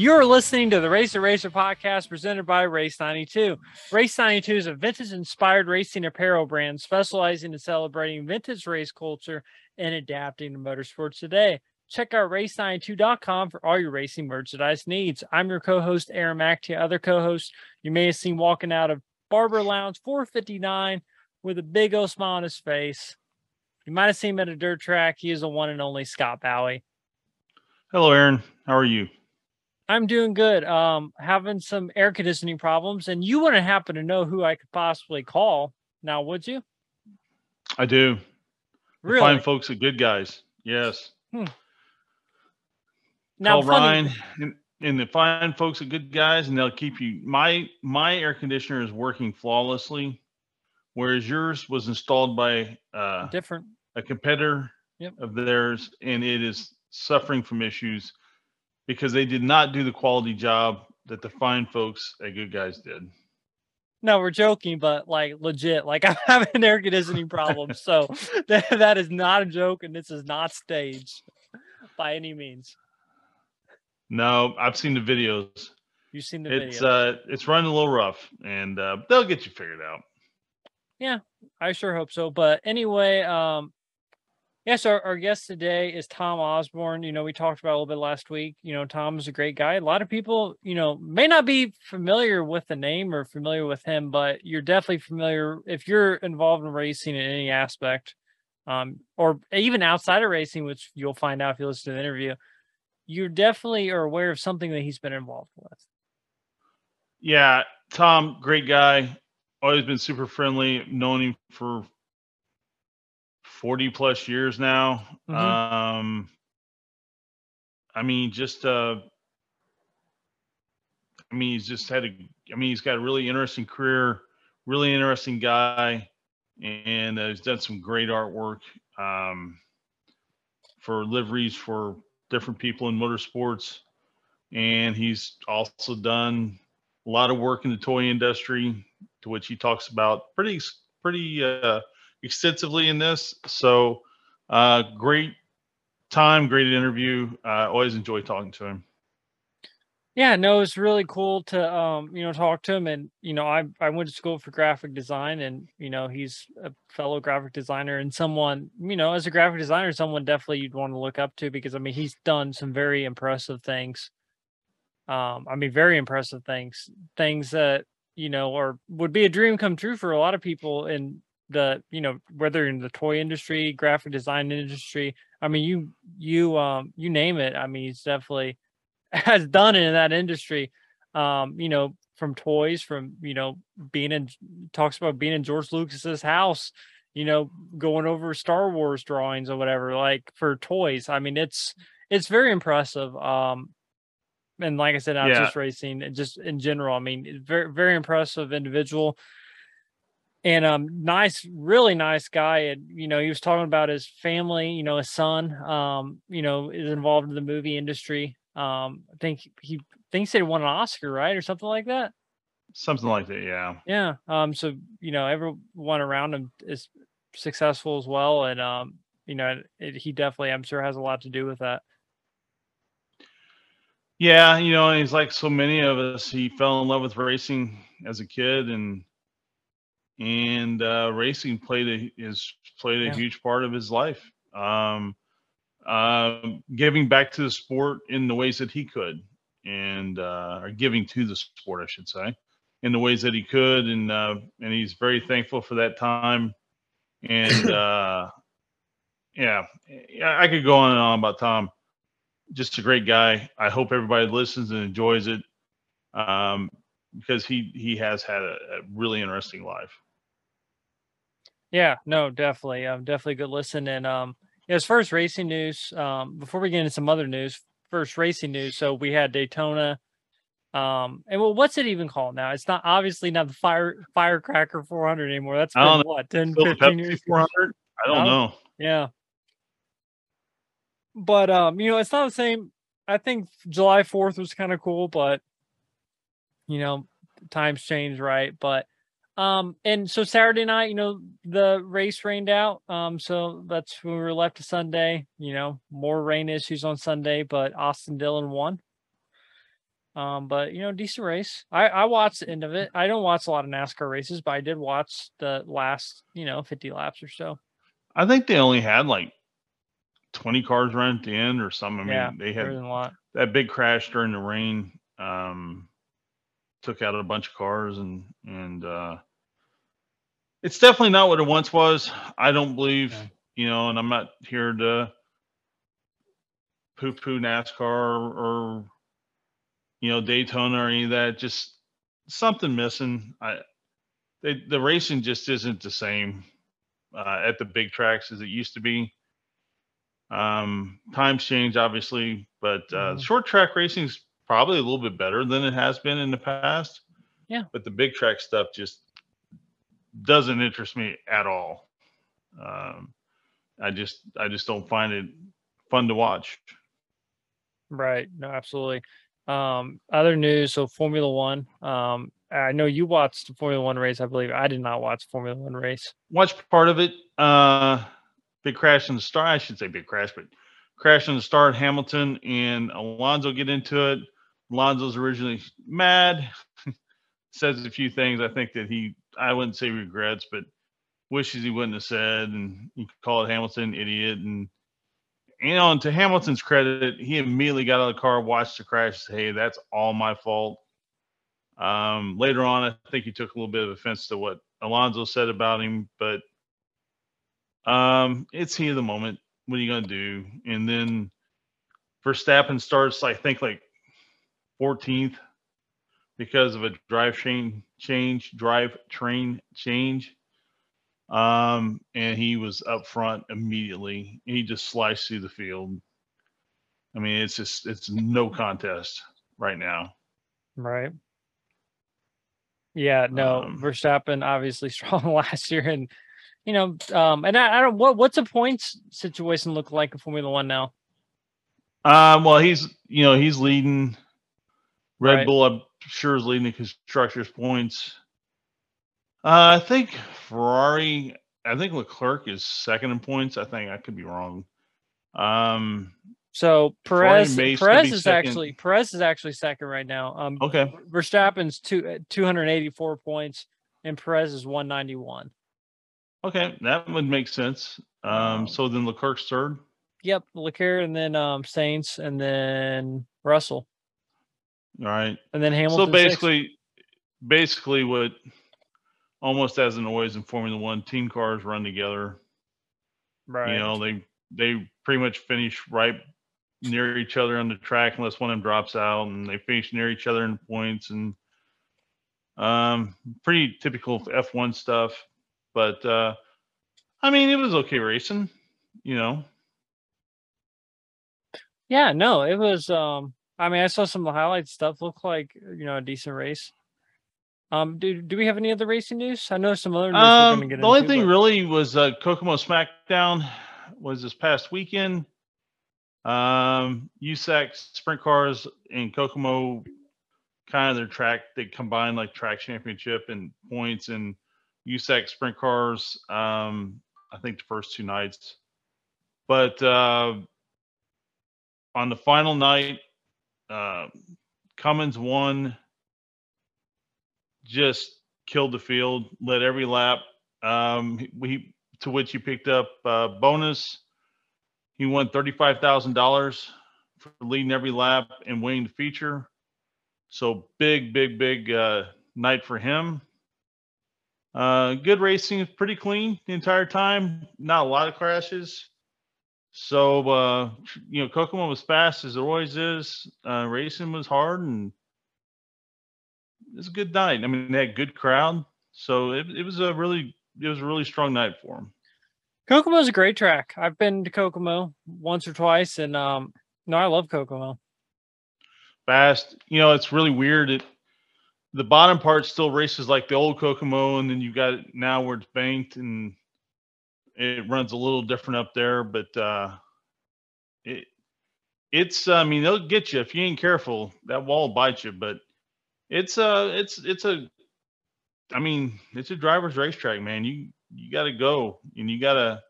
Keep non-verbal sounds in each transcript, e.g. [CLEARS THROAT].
You're listening to the Racer Racer podcast presented by Race 92. Race 92 is a vintage inspired racing apparel brand specializing in celebrating vintage race culture and adapting to motorsports today. Check out race92.com for all your racing merchandise needs. I'm your co host, Aaron McTee. Other co hosts you may have seen walking out of Barber Lounge 459 with a big old smile on his face. You might have seen him at a dirt track. He is the one and only Scott Bowie. Hello, Aaron. How are you? I'm doing good. Um, having some air conditioning problems, and you wouldn't happen to know who I could possibly call now, would you? I do. Really? Fine folks are good guys. Yes. Hmm. Now, Call Ryan and, and the fine folks are good guys, and they'll keep you. My my air conditioner is working flawlessly, whereas yours was installed by uh, different a competitor Yep. of theirs, and it is suffering from issues because they did not do the quality job that the fine folks at Good Guys did. No, we're joking, but like legit, like [LAUGHS] I'm having air conditioning problems. so [LAUGHS] that, that is not a joke, and this is not staged by any means. No, I've seen the videos. You've seen the It's video. uh, it's running a little rough, and uh, they'll get you figured out. Yeah, I sure hope so. But anyway, um, yes, our, our guest today is Tom Osborne. You know, we talked about a little bit last week. You know, Tom is a great guy. A lot of people, you know, may not be familiar with the name or familiar with him, but you're definitely familiar if you're involved in racing in any aspect, um, or even outside of racing, which you'll find out if you listen to the interview. You definitely are aware of something that he's been involved with. Yeah, Tom, great guy. Always been super friendly. Known him for forty plus years now. Mhm. Um, I mean, just uh, I mean, he's just had a. I mean, he's got a really interesting career. Really interesting guy, and uh, he's done some great artwork um, for liveries for different people in motorsports, and he's also done a lot of work in the toy industry, to which he talks about pretty pretty uh, extensively in this. So, uh, great time, great interview. Uh, always enjoy talking to him. Yeah, no, it's really cool to um, you know, talk to him and you know, I I went to school for graphic design and you know, he's a fellow graphic designer and someone, you know, as a graphic designer, someone definitely you'd want to look up to because I mean, he's done some very impressive things. Um, I mean, very impressive things, things that, you know, or would be a dream come true for a lot of people in the, you know, whether in the toy industry, graphic design industry. I mean, you you um you name it. I mean, he's definitely [LAUGHS] has done it in that industry. Um, you know, from toys, from you know, being in talks about being in George Lucas's house, you know, going over Star Wars drawings or whatever, like for toys. I mean, it's it's very impressive. Um, and like I said, not Yeah. just racing, just in general. I mean, very very impressive individual. And um, nice, really nice guy. And you know, he was talking about his family. You know, his son. Um, you know, is involved in the movie industry. Um, I think he thinks think he said he won an Oscar, right, or something like that. Something like that. Yeah. Yeah. Um. So you know, everyone around him is successful as well, and um, you know, it, he definitely, I'm sure, has a lot to do with that. Yeah, you know, he's like so many of us. He fell in love with racing as a kid, and and uh, racing played a is played a Yeah. huge part of his life. Um, um giving back to the sport in the ways that he could, and uh, or giving to the sport, I should say, in the ways that he could, and uh, and he's very thankful for that time. And [COUGHS] uh, yeah, yeah, I could go on and on about Tom just a great guy. I hope everybody listens and enjoys it um, because he he has had a, a really interesting life. Yeah, no, definitely. Um, definitely good listen. And um, as far as racing news, um, before we get into some other news, first racing news. So we had Daytona. Um, and well, what's it even called now? It's not obviously not the fire firecracker 400 anymore. That's been know. what 10, 15 years. 400? I don't I don't- know. Yeah. But um, you know, it's not the same. I think July 4th was kind of cool, but you know, times change, right? But um, and so Saturday night, you know, the race rained out. Um, so that's when we were left to Sunday. You know, more rain issues on Sunday, but Austin Dillon won. Um, but you know, decent race. I I watched the end of it. I don't watch a lot of NASCAR races, but I did watch the last you know 50 laps or so. I think they only had like 20 cars run at the end or something. I yeah, mean, they had a lot. that big crash during the rain. Um, took out a bunch of cars and and uh, it's definitely not what it once was. I don't believe, Yeah. you know, and I'm not here to poo poo NASCAR or, or you know Daytona or any of that. Just something missing. I they, the racing just isn't the same uh, at the big tracks as it used to be. Um, times change, obviously, but uh, Mhm. short track racing is probably a little bit better than it has been in the past. Yeah. But the big track stuff just doesn't interest me at all. Um, I just I just don't find it fun to watch. Right. No, absolutely. Um, other news. So Formula One. Um, I know you watched the Formula One race. I believe I did not watch the Formula One race. Watch part of it. Uh, big crash in the start. I should say big crash, but crash in the start. Hamilton and Alonso get into it. Alonso's originally mad. [LAUGHS] Says a few things. I think that he, I wouldn't say regrets, but wishes he wouldn't have said. And you could call it Hamilton idiot. And and to Hamilton's credit, he immediately got out of the car, watched the crash, said, "Hey, that's all my fault." Um, later on, I think he took a little bit of offense to what Alonso said about him, but um, it's heat of the moment. What are you gonna do? And then Verstappen starts, I think, like 14th because of a drive train change, drive train change. Um, and he was up front immediately. He just sliced through the field. I mean, it's just it's no contest right now. Right. Yeah. No. Um, Verstappen obviously [LAUGHS] strong last year, and you know, um, and I, I don't. What what's a points situation look like in Formula One now? Um, well, he's you know he's leading. Red Right. Bull, I'm sure, is leading the constructors' points. Uh, I think Ferrari. I think Leclerc is second in points. I think I could be wrong. Um, So Perez Perez is second. actually Perez is actually second right now. Um, okay, Verstappen's two two hundred eighty four points, and Perez is one ninety one. okay, that would make sense. Um, so then Leclerc's third. Yep, Leclerc, and then um Sainz, and then Russell, right. and then Hamilton. so sixth. basically, basically what almost as in always in Formula One, team cars run together. right? You know, they they pretty much finish right near each other on the track unless one of them drops out, and they finish near each other in points and um pretty typical F1 stuff. But uh I mean, it was okay racing, you know. Yeah, no, it was. Um, I mean, I saw some of the highlight stuff. Looked like you know a decent race. Um, do do we have any other racing news? I know some other news Um, get the only into, thing but- really was uh, Kokomo SmackDown was this past weekend. Um, USAC sprint cars and Kokomo kind of their track they combined like track championship and points and USAC sprint cars. Um, I think the first two nights, but uh, on the final night, uh, Cummins won just killed the field, led every lap. Um, we to which he picked up uh, bonus. He won thirty five thousand dollars for leading every lap and winning the feature. So big, big, big uh, night for him. Uh, good racing, pretty clean the entire time. Not a lot of crashes. So uh, you know, Kokomo was fast as it always is. Uh, racing was hard and it was a good night. I mean, they had good crowd, so it, it was a really it was a really strong night for them. Kokomo's a great track. I've been to Kokomo once or twice, and um, no, I love Kokomo. Fast, you know, it's really weird. It the bottom part still races like the old Kokomo, and then you got it now where it's banked and it runs a little different up there. But uh, it it's I mean they'll get you if you ain't careful. That wall will bite you, but it's a it's it's a I mean it's a driver's racetrack, man. You you got to go and you got to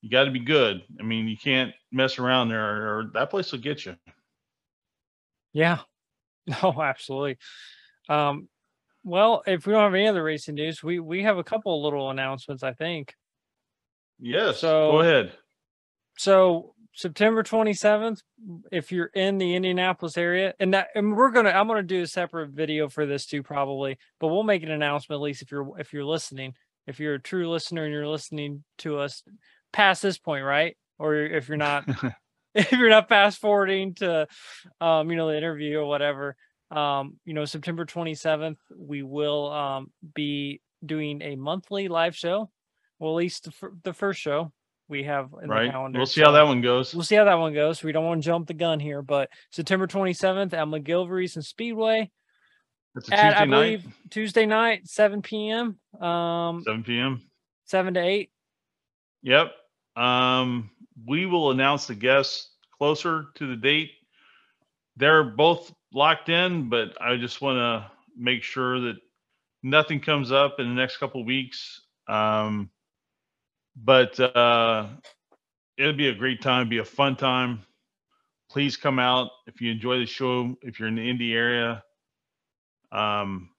you got to be good. I mean you can't mess around there, or, or that place will get you. Yeah, [LAUGHS] Oh, absolutely. Um, well, if we don't have any other racing news, we we have a couple little announcements, I think. Yes. So- go ahead. So September 27th, if you're in the Indianapolis area, and that and we're gonna I'm gonna do a separate video for this too, probably, but we'll make an announcement at least if you're if you're listening. If you're a true listener and you're listening to us past this point, right? Or if you're not [LAUGHS] if you're not fast forwarding to um, you know, the interview or whatever, um, you know, September 27th, we will um be doing a monthly live show. Well, at least the, fir- the first show we have in the right. calendar. We'll see how that one goes. We'll see how that one goes. We don't want to jump the gun here, but September 27th at McGilvray's and Speedway It's a at, Tuesday I night, believe, Tuesday night, 7 p.m. Um, 7 p.m. 7 to 8. Yep. Um, we will announce the guests closer to the date. They're both locked in, but I just want to make sure that nothing comes up in the next couple of weeks. Um, but uh, it'll be a great time, be a fun time. Please come out if you enjoy the show. If you're in the Indy area, um,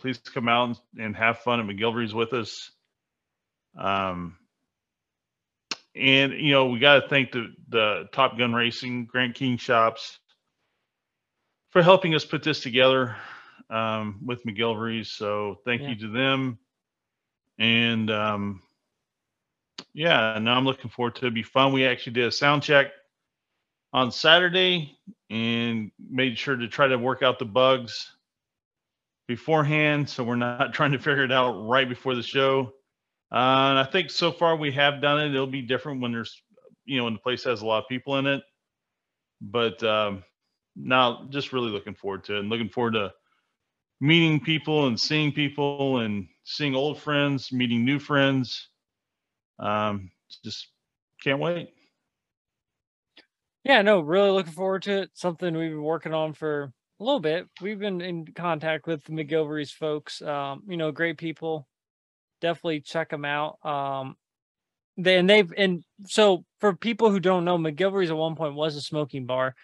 please come out and, and have fun at McGilvray's with us. Um, and you know we got to thank the the Top Gun Racing Grant King Shops for helping us put this together um, with McGilvray's. So thank Yeah. you to them. And um, yeah, now I'm looking forward to it. Be fun. We actually did a sound check on Saturday and made sure to try to work out the bugs beforehand, so we're not [LAUGHS] trying to figure it out right before the show. Uh, and I think so far we have done it. It'll be different when there's, you know, when the place has a lot of people in it. But um, now, just really looking forward to it and looking forward to meeting people and seeing people and seeing old friends, meeting new friends. Um, just can't wait. Yeah, no, really looking forward to it. Something we've been working on for a little bit. We've been in contact with the McGilvray's folks. Um, you know, great people. Definitely check them out. Um, they, and they've and so for people who don't know, McGilvray's at one point was a smoking bar,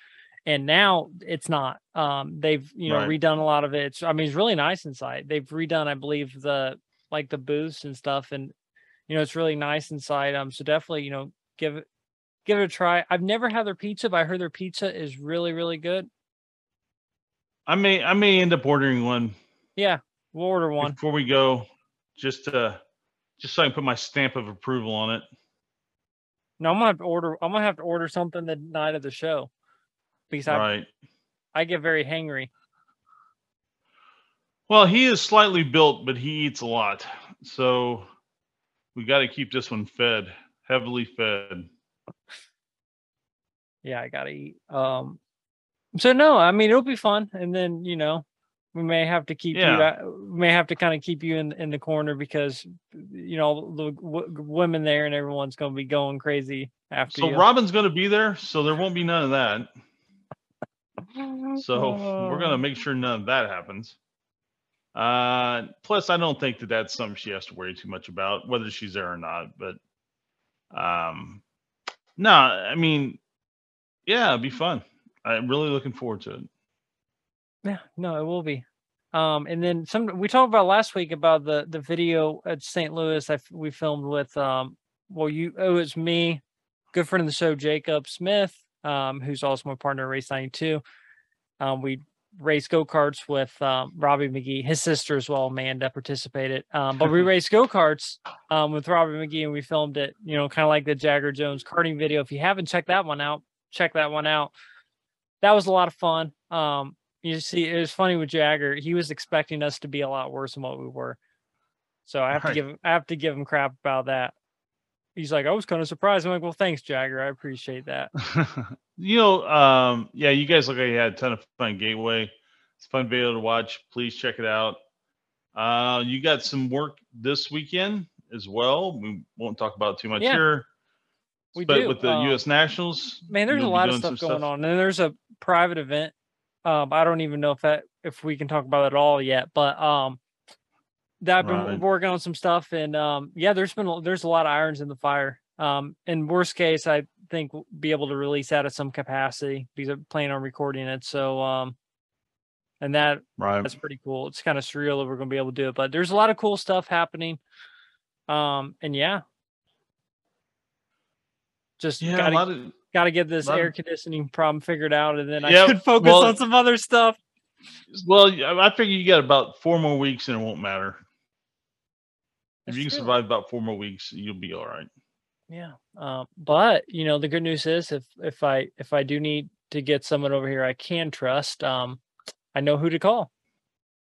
and now it's not. Um, they've you know Right. redone a lot of it. It's, I mean, it's really nice inside. They've redone, I believe, the like the booths and stuff, and you know it's really nice inside. Um, so definitely you know give it give it a try. I've never had their pizza, but I heard their pizza is really, really good. I may, I may end up ordering one Yeah, we'll order one. before we go, just to, just so I can put my stamp of approval on it. No, I'm gonna have to order. I'm gonna have to order something the night of the show because I Right. I get very hangry. Well, he is slightly built, but he eats a lot. So we got to keep this one fed, heavily fed. Yeah, I gotta eat. Um, so no, I mean it'll be fun, and then you know we may have to keep you. Yeah. uh, We may have to kind of keep you in in the corner because you know the w- women there and everyone's gonna be going crazy after So you. Robin's going to be there, so there won't be none of that. [LAUGHS] So we're going to make sure none of that happens. Uh, plus, I don't think that that's something she has to worry too much about, whether she's there or not. But um, no, I mean, yeah, it'd be fun. I'm really looking forward to it. Yeah, no, it will be. Um, and then some we talked about last week about the the video at St. Louis. I we filmed with um, well, you oh, it was me, good friend of the show, Jacob Smith, um, who's also my partner at Race 92. Um, we raced go karts with um, Robbie McGehee, his sister as well, Amanda participated. Um, but we [LAUGHS] raced go karts um, with Robbie McGehee, and we filmed it. You know, kind of like the Jagger Jones karting video. If you haven't checked that one out, check that one out. That was a lot of fun. Um, you see, it was funny with Jagger. He was expecting us to be a lot worse than what we were. So I have Right. to give him, I have to give him crap about that. He's like, I was kind of surprised. I'm like, well, thanks, Jagger. I appreciate that. [LAUGHS] you know, um, yeah, you guys look like you had a ton of fun Gateway. It's a fun video to watch. Please check it out. Uh, you got some work this weekend as well. We won't talk about it too much Yeah, here. we but do. with the Um, U.S. Nationals, Man, there's a lot of stuff going on, and there's a private event. Um, I don't even know if that if we can talk about it at all yet, but um, that I've been Right. working on some stuff, and um, yeah, there's been there's a lot of irons in the fire. Um, in worst case, I think we'll be able to release that at some capacity because I'm planning on recording it. So um, and that Right. that's pretty cool. It's kind of surreal that we're going to be able to do it, but there's a lot of cool stuff happening. Um, and yeah, just Yeah, gotta of gotta get this air of- conditioning problem figured out, and then I Yep, can focus well- on some other stuff. well, I I figure you got about four more weeks and it won't matter. If you can true. survive about four more weeks, you'll be all right. Yeah. Um, but you know, the good news is if if I if I do need to get someone over here I can trust, um, I know who to call.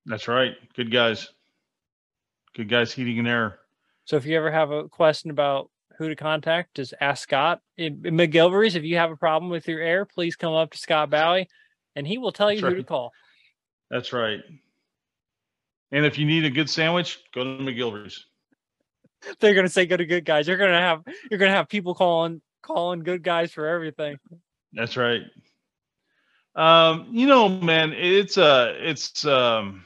That's right. Good guys. Good guys heating and air. So if you ever have a question about who to contact, just ask Scott in, in McGilvray's. If you have a problem with your air, please come up to Scott Bowie, and he will tell you That's who to call. That's right. And if you need a good sandwich, go to McGilvray's. [LAUGHS] They're gonna say go to good guys. You're gonna have you're gonna have people calling calling good guys for everything. That's right. Um, you know, man, it's uh it's um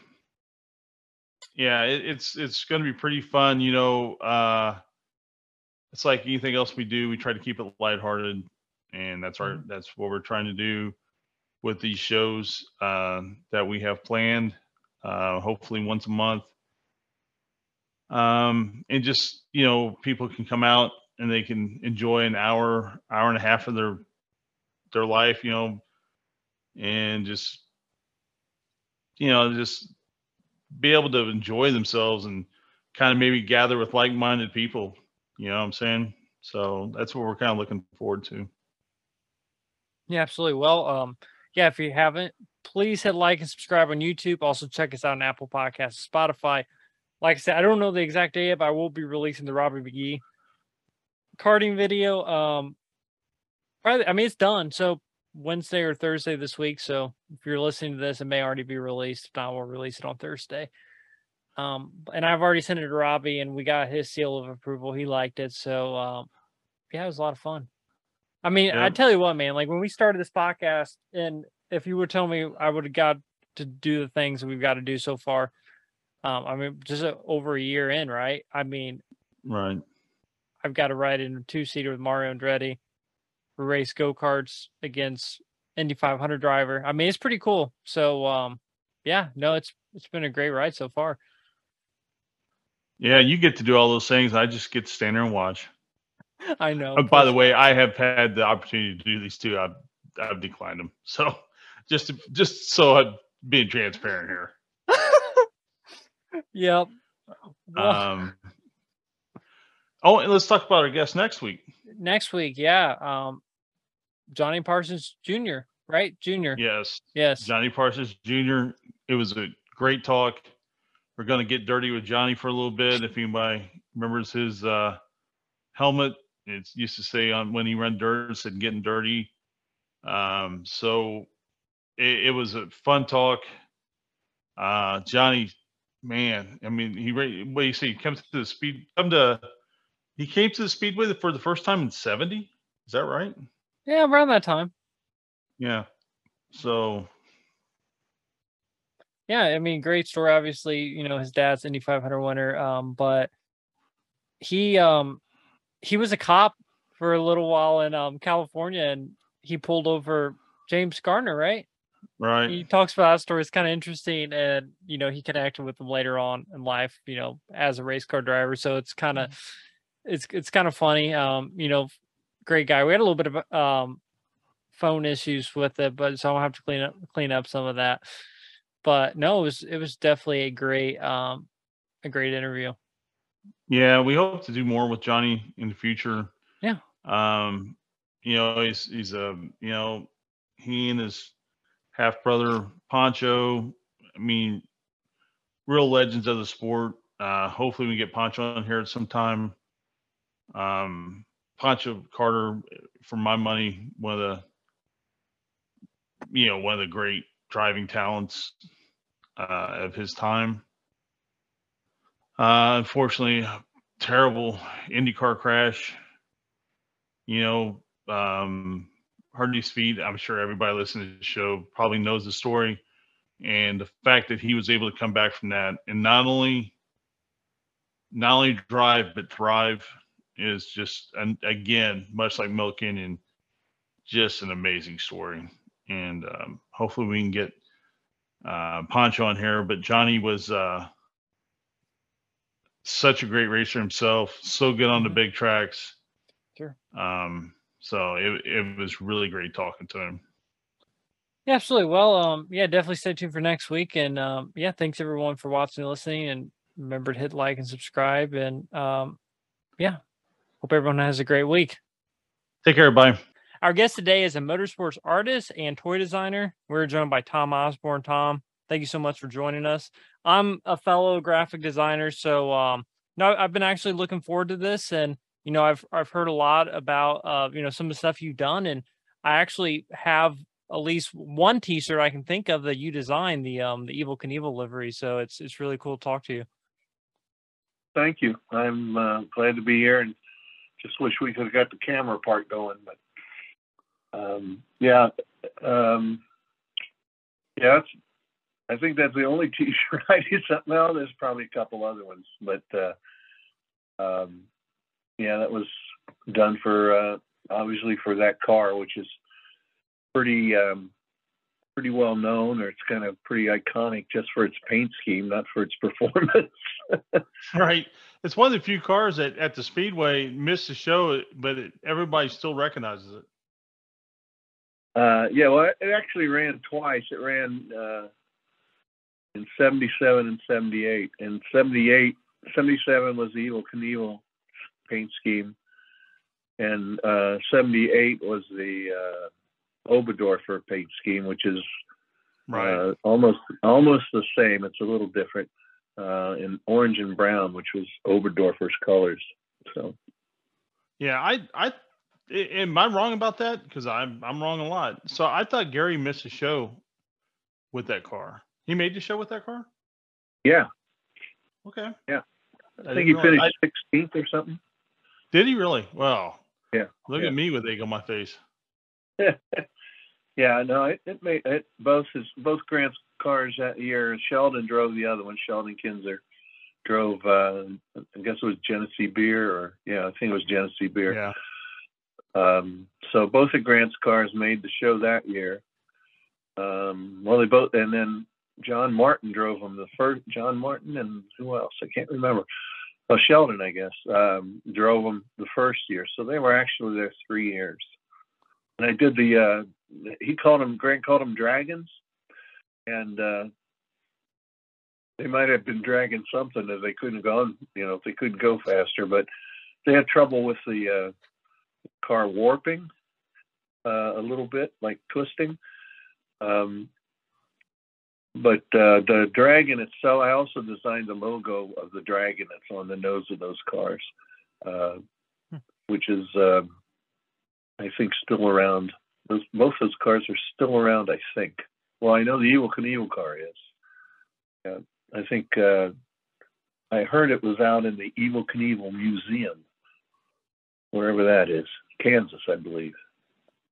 yeah, it, it's it's gonna be pretty fun, you know. Uh it's like anything else we do, we try to keep it lighthearted, and that's our that's what we're trying to do with these shows uh, that we have planned. Uh hopefully once a month. Um and just you know, people can come out and they can enjoy an hour, hour and a half of their their life, you know, and just you know, just be able to enjoy themselves and kind of maybe gather with like-minded people. You know what I'm saying? So that's what we're kind of looking forward to. Yeah, absolutely. Well, um, yeah, if you haven't, please hit like and subscribe on YouTube. Also, check us out on Apple Podcasts, Spotify. Like I said, I don't know the exact day, but I will be releasing the Robbie McGehee karting video. Um, probably, I mean, it's done. So Wednesday or Thursday this week. So if you're listening to this, it may already be released. If not, we'll release it on Thursday. Um, and I've already sent it to Robbie, and we got his seal of approval. He liked it. So, um, yeah, it was a lot of fun. I mean, I tell you what, man, like when we started this podcast, and if you would tell me I would have got to do the things we've got to do so far, um, I mean, just uh, over a year in, right? I mean, Right. I've got to ride in a two seater with Mario Andretti, race go karts against Indy 500 driver. I mean, it's pretty cool. So, um, yeah, no, it's it's been a great ride so far. Yeah, you get to do all those things. I just get to stand there and watch. [LAUGHS] I know. Oh, by the way, I have had the opportunity to do these too. I've I've declined them. [LAUGHS] So just to, just so I'm being transparent here. Yep. Um, oh, and let's talk about our guest next week. next week, yeah. Um, Johnny Parsons Jr. Right, Junior. Yes, Yes. Johnny Parsons Jr. It was a great talk. We're going to get dirty with Johnny for a little bit. If anybody remembers his uh, helmet, it used to say on when he ran dirt, it said getting dirty. Um, so it, it was a fun talk. Uh, Johnny, man, I mean, he what do you say? He comes to the speed, come to, he came to the speedway for the first time in '70. Is that right? Yeah, around that time. Yeah. So Yeah, I mean, great story. Obviously, you know, his dad's Indy 500 winner. Um, but he um he was a cop for a little while in um California, and he pulled over James Garner, right? Right. He talks about that story. It's kind of interesting, and you know, he connected with him later on in life, you know, as a race car driver. So it's kind of it's it's kind of funny. Um, you know, great guy. We had a little bit of um phone issues with it, but so I'll have to clean up clean up some of that. But no, it was it was definitely a great um a great interview. Yeah, we hope to do more with Johnny in the future. Yeah. Um, you know, he's he's a you know, he and his half brother Pancho, I mean, real legends of the sport. Uh hopefully we get Pancho on here at some time. Um Pancho Carter, for my money, one of the you know, one of the great driving talents uh of his time. Uh, unfortunately, terrible IndyCar crash. You know, um, his feet. I'm sure everybody listening to the show probably knows the story. And the fact that he was able to come back from that and not only not only drive but thrive is just and again, much like Milk and just an amazing story. And um, hopefully we can get uh, Pancho on here, but Johnny was uh, such a great racer himself. So good on the Mhm. big tracks. Sure. Um, so it it was really great talking to him. Yeah, absolutely. Well, um, yeah, definitely stay tuned for next week. And um, yeah, thanks everyone for watching and listening. And remember to hit like and subscribe. And um, yeah, hope everyone has a great week. Take care, bye. Our guest today is a motorsports artist and toy designer. We're joined by Tom Osborne. Tom, thank you so much for joining us. I'm a fellow graphic designer, so um, no, I've been actually looking forward to this, and you know, I've I've heard a lot about uh, you know, some of the stuff you've done, and I actually have at least one T-shirt I can think of that you designed the um the Evel Knievel livery. So it's it's really cool to talk to you. Thank you. I'm uh, glad to be here and just wish we could have got the camera part going, but um, yeah, um, yeah, I think that's the only [LAUGHS] T-shirt I did something. Well, there's probably a couple other ones, but uh, um, yeah, that was done for uh, obviously for that car, which is pretty um, pretty well known, or it's kind of pretty iconic just for its paint scheme, not for its [LAUGHS] performance. Right. It's one of the few cars that at the speedway missed the show, but it, everybody still recognizes it. Uh, yeah, well, it actually ran twice. It ran uh, in 77 and 78. And 78, 77 was the Evel Knievel paint scheme. And uh, 78 was the uh, Oberdorfer paint scheme, which is Right. uh, almost almost the same. It's a little different uh, in orange and brown, which was Oberdorfer's colors. So Yeah, I I am I wrong about that? Because I'm, I'm wrong a lot. So I thought Gary missed a show with that car. He made the show with that car. yeah, Okay. Yeah. I I think he finished 16th or something. Did he really? Well, Yeah, Look yeah. at me with egg on my face. [LAUGHS] Yeah, no, it, it made it both his both Grant's cars that year. Sheldon drove the other one. Sheldon Kinser drove. Uh, I guess it was Genesee Beer, or yeah, I think it was Genesee Beer. Yeah. Um, so both of Grant's cars made the show that year. Um, well, they both, and then John Martin drove them the first. John Martin and who else? I can't remember. Oh, Sheldon, I guess, um, drove them the first year. So they were actually there three years. And I did the. Uh, he called them. Grant called them dragons, and uh, they might have been dragging something if they couldn't go. on, You know, if they couldn't go faster, but they had trouble with the uh, car warping uh, a little bit, like twisting. Um, but uh, the dragon itself, I also designed the logo of the dragon that's on the nose of those cars, uh, which is, uh, I think, still around. Those, both those cars are still around, I think. Well, I know the Evel Knievel car is. Yeah, I think uh, I heard it was out in the Evel Knievel Museum, wherever that is, Kansas, I believe.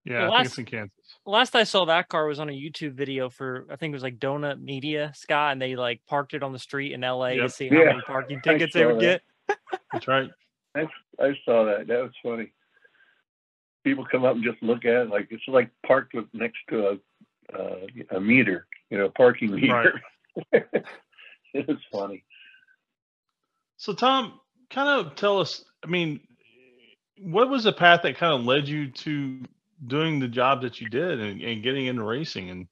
Yeah. Well, I think it's last- in Kansas. Last I saw that car was on a YouTube video for I think it was like Donut Media, Scott, and they like parked it on the street in LA to Yep. see how Yeah, many parking [LAUGHS] tickets they would that. get. [LAUGHS] That's right. I, I saw that. That was funny. People come up and just look at it like it's like parked with next to a uh, a meter, you know, a parking meter. [LAUGHS] it was funny. So Tom, kind of tell us. I mean, what was the path that kind of led you to doing the job that you did and, and getting into racing and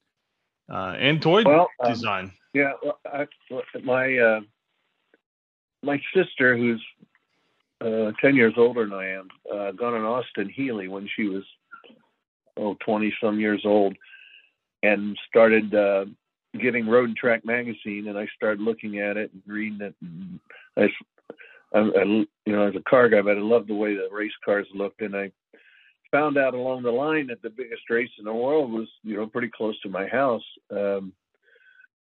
uh, and toy Well, um, design? Yeah, well, I, my uh, my sister, who's uh, ten years older than I am, uh, got an Austin Healey when she was oh 20 some years old, and started uh, getting Road and Track magazine, and I started looking at it and reading it. And I, I, I you know, as a car guy, but I loved the way the race cars looked, and I found out along the line that the biggest race in the world was, you know, pretty close to my house. Um,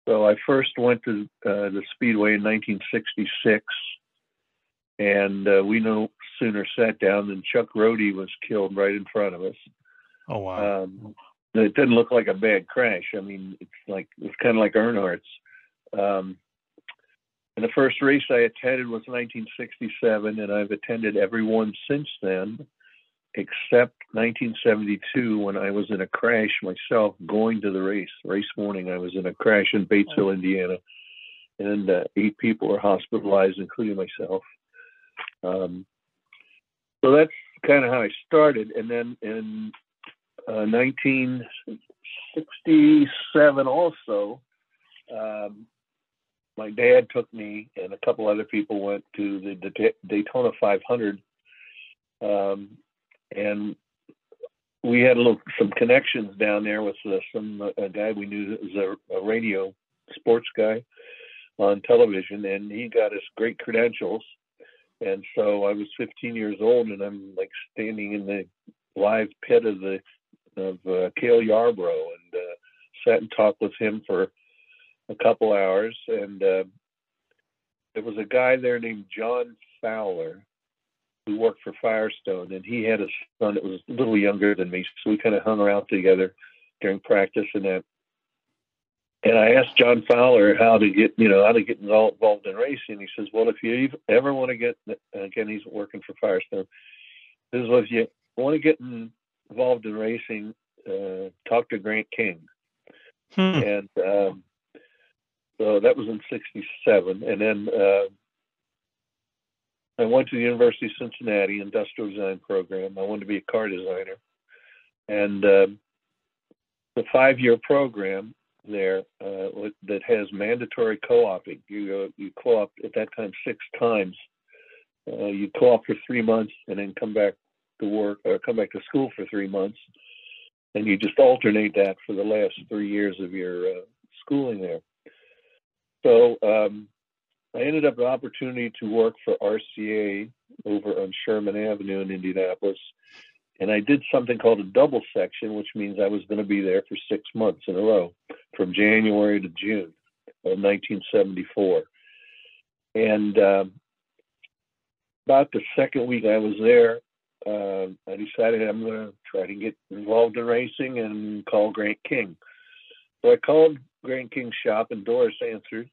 so I first went to uh, the Speedway in 1966, and uh, we no sooner sat down than Chuck Rodee was killed right in front of us. Oh wow. Um, it didn't look like a bad crash. I mean, it's like it's kind of like Earnhardt's. Um, and the first race I attended was 1967, and I've attended every one since then. Except 1972 when I was in a crash myself going to the race. Race morning, I was in a crash in Batesville, Indiana, and uh, eight people were hospitalized, including myself. Um, so that's kind of how I started. And then in uh, 1967, also, um, my dad took me and a couple other people went to the, Daytona 500. Um, and we had a little some connections down there with uh, some uh, a guy we knew was a, a radio sports guy on television, and he got us great credentials. And so I was 15 years old, and I'm like standing in the live pit of the of uh, Cale Yarborough, and uh, sat and talked with him for a couple hours. And uh, there was a guy there named John Fowler who worked for Firestone, and he had a son that was a little younger than me, so we kind of hung around together during practice and that. And I asked John Fowler how to get, you know, how to get involved in racing. He says, "Well, if you ever want to get, again, he's working for Firestone. This is if you want to get involved in racing, uh, talk to Grant King." Hmm. And um, so that was in '67, and then uh, I went to the University of Cincinnati Industrial Design program. I wanted to be a car designer, and uh, the five-year program there uh, that has mandatory co-oping. You uh, you co-op at that time six times. Uh, you co-op for three months and then come back to work or come back to school for three months, and you just alternate that for the last three years of your uh, schooling there. So um, I ended up an opportunity to work for RCA over on Sherman Avenue in Indianapolis. And I did something called a double section, which means I was going to be there for six months in a row from January to June of 1974. And uh, about the second week I was there, uh, I decided I'm going to try to get involved in racing and call Grant King. So I called Grant King's shop, and Doris answered.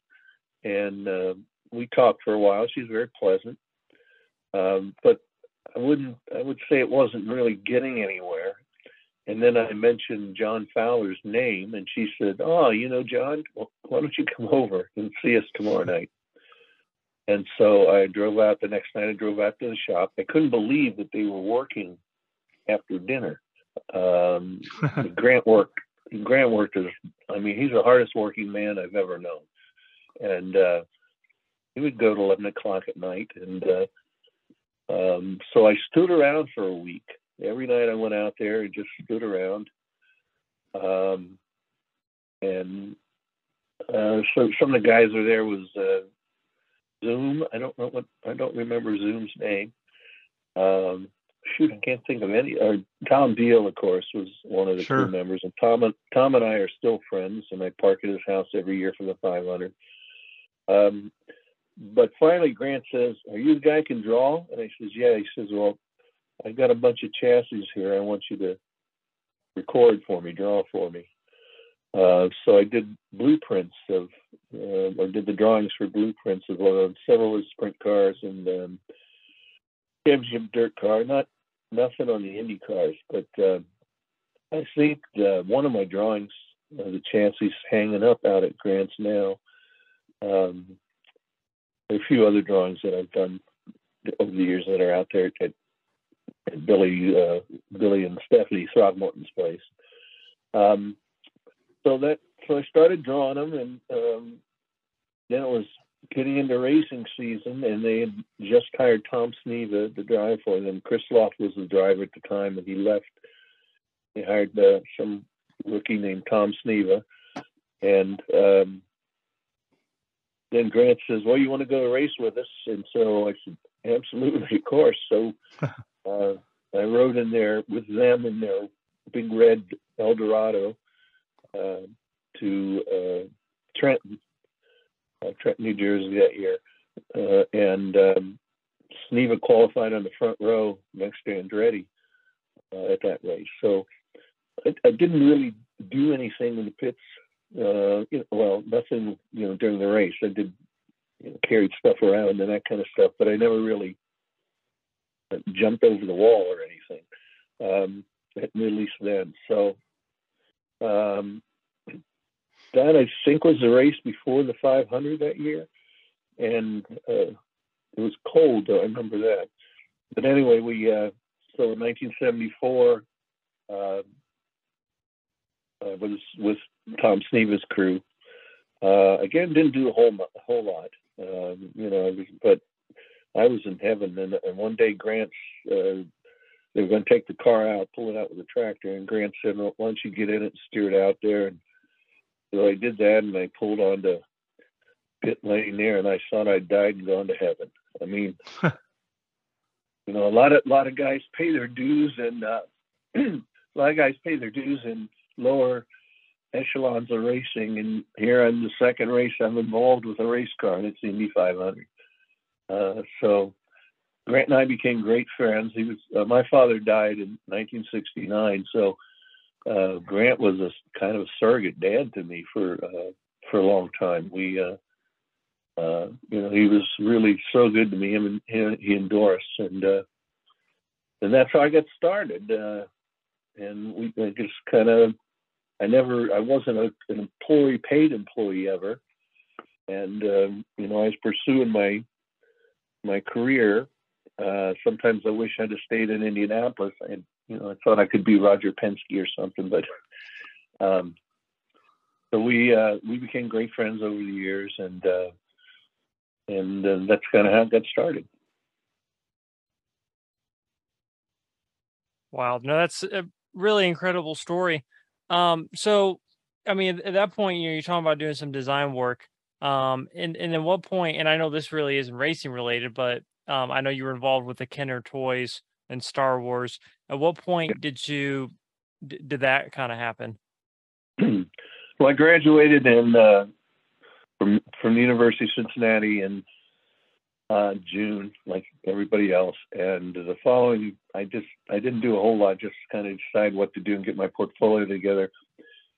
And uh, we talked for a while. She's very pleasant, um, but I wouldn't. I would say it wasn't really getting anywhere. And then I mentioned John Fowler's name, and she said, "Oh, you know, John, well, why don't you come [LAUGHS] over and see us tomorrow night?" And so I drove out the next night. I drove out to the shop. I couldn't believe that they were working after dinner. Um, [LAUGHS] Grant worked. Grant worked as. I mean, he's the hardest working man I've ever known, and uh, he would go to 11 o'clock at night. And uh, um, so I stood around for a week. Every night I went out there and just stood around. Um, and uh, so some of the guys were there was uh, Zoom. I don't know what I don't remember Zoom's name. Um, shoot, I can't think of any. Or Tom Deal, of course, was one of the sure. crew members, and Tom and Tom and I are still friends. And I park at his house every year for the 500. Um, but finally, Grant says, "Are you the guy who can draw?" And I says, "Yeah." He says, "Well, I've got a bunch of chassis here. I want you to record for me, draw for me." Uh, so I did blueprints of, uh, or did the drawings for blueprints of uh, several of sprint cars and um, championship dirt car. Not nothing on the Indy cars, but uh, I think the, one of my drawings, uh, the chassis hanging up out at Grant's now. Um, a few other drawings that I've done over the years that are out there at, at Billy, uh, Billy and Stephanie Throgmorton's place. Um, so that so I started drawing them, and um, then it was getting into racing season, and they had just hired Tom Sneva to drive for them. Chris Loft was the driver at the time, and he left. They hired uh, some rookie named Tom Sneva, and um, then Grant says, "Well, you want to go to race with us?" And so I said, "Absolutely, of course." So [LAUGHS] uh, I rode in there with them in their big red Eldorado uh, to uh, Trenton, uh, Trenton, New Jersey that year, uh, and um, Sneva qualified on the front row next to Andretti uh, at that race. So I, I didn't really do anything in the pits uh, well, nothing, you know, during the race. I did, you know, carried stuff around and that kind of stuff, but I never really jumped over the wall or anything. um, at Middle East then. So um, that I think was the race before the 500 that year, and uh, it was cold. Though I remember that. But anyway, we uh, so in 1974 uh, uh, was with Tom Sneva's crew. Uh, again, didn't do a whole a whole lot, um, you know. But I was in heaven, and, and one day Grant's uh, they were going to take the car out, pull it out with a tractor, and Grant said, well, "Why don't you get in it and steer it out there?" And so I did that, and I pulled onto pit lane there, and I thought I'd died and gone to heaven. I mean, [LAUGHS] you know, a lot of [CLEARS THROAT] a lot of guys pay their dues, and uh, a lot of guys pay their dues in lower echelons of racing. And here in the second race, I'm involved with a race car, and it's Indy 500. Uh, so Grant and I became great friends. He was uh, my father died in 1969, so uh, Grant was a kind of a surrogate dad to me for uh, for a long time. We, uh, uh, you know, he was really so good to me. Him and he, and Doris, and and that's how I got started. And we just kind of, I never, I wasn't a, an employee, paid employee ever, and um, you know, I was pursuing my my career. Uh, sometimes I wish I'd have stayed in Indianapolis. I you know, I thought I could be Roger Penske or something, but [LAUGHS] um, so we uh, we became great friends over the years, and uh, and uh, that's kind of how it got started. Wow, no, that's a really incredible story. Um, so, I mean, at that point, you know, you're talking about doing some design work. Um, and and at what point? And I know this really isn't racing related, but um, I know you were involved with the Kenner toys and Star Wars. At what point did you did that kind of happen? [CLEARS THROAT] well, I graduated in uh, from from the University of Cincinnati in uh, June, like everybody else. And the following, I just I didn't do a whole lot, just kind of decide what to do and get my portfolio together.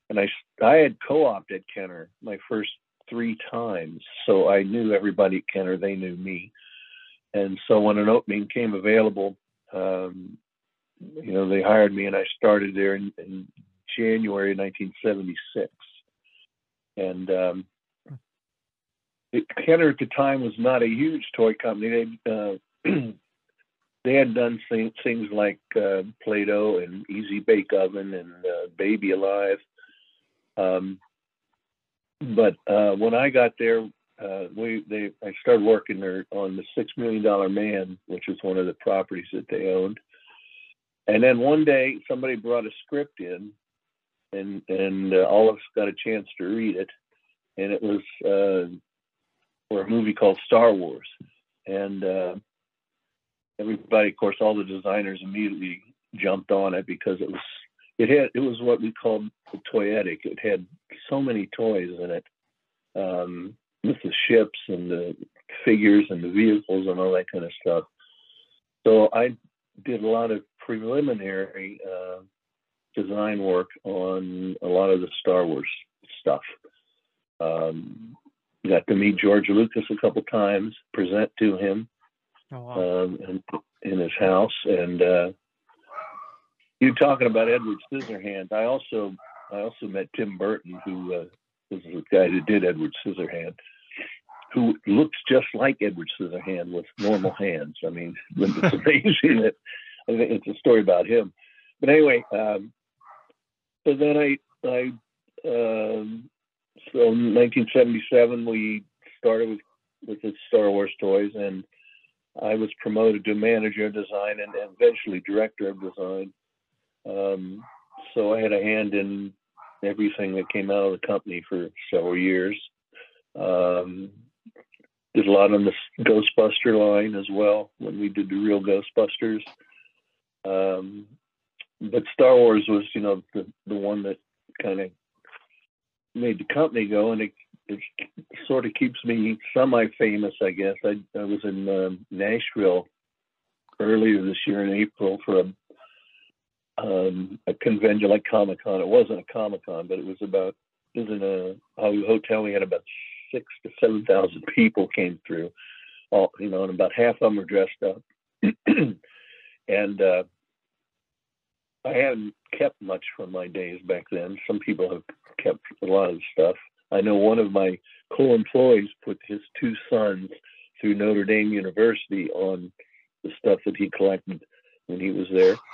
And I I had co-opted Kenner my first three times, so I knew everybody at Kenner. They knew me. And so when an opening came available, um, you know, they hired me and I started there in, in January 1976. And um, Kenner at the time was not a huge toy company. They uh, [CLEARS THROAT] they had done things, like uh, Play-Doh and Easy Bake Oven and uh, Baby Alive. Um, but uh, when I got there, uh, we they I started working there on the Six Million Dollar Man, which was one of the properties that they owned. And then one day somebody brought a script in, and and uh, all of us got a chance to read it, and it was for a movie called Star Wars, and uh, everybody, of course, all the designers immediately jumped on it because it was it had it was what we called toyetic. It had so many toys in it, um, with the ships and the figures and the vehicles and all that kind of stuff. So I did a lot of preliminary uh, design work on a lot of the Star Wars stuff. Um, got to meet George Lucas a couple times, present to him oh, wow. um, in, in, his house, and uh, you talking about Edward Scissorhands. I also I also met Tim Burton, who uh, was the guy who did Edward Scissorhand, who looks just like Edward Scissorhand with normal hands. I mean, [LAUGHS] it's [LAUGHS] amazing that I think it's a story about him. But anyway, um, so then I, I, um, so in 1977 we started with with the Star Wars toys, and I was promoted to manager of design and, eventually director of design. Um, so I had a hand in everything that came out of the company for several years. Um, did a lot on the Ghostbuster line as well when we did the real Ghostbusters. Um, but Star Wars was, you know, the the one that kind of made the company go, and it, it sort of keeps me semi-famous, I guess. I I was in um, Nashville earlier this year in April for a um, a convention like Comic Con. It wasn't a Comic Con, but it was about it was in a hotel. We had about six to seven thousand people came through. All you know, and about half of them were dressed up. [CLEARS THROAT] and uh, I hadn't kept much from my days back then. Some people have kept a lot of stuff. I know one of my co-employees put his two sons through Notre Dame University on the stuff that he collected when he was there. [LAUGHS]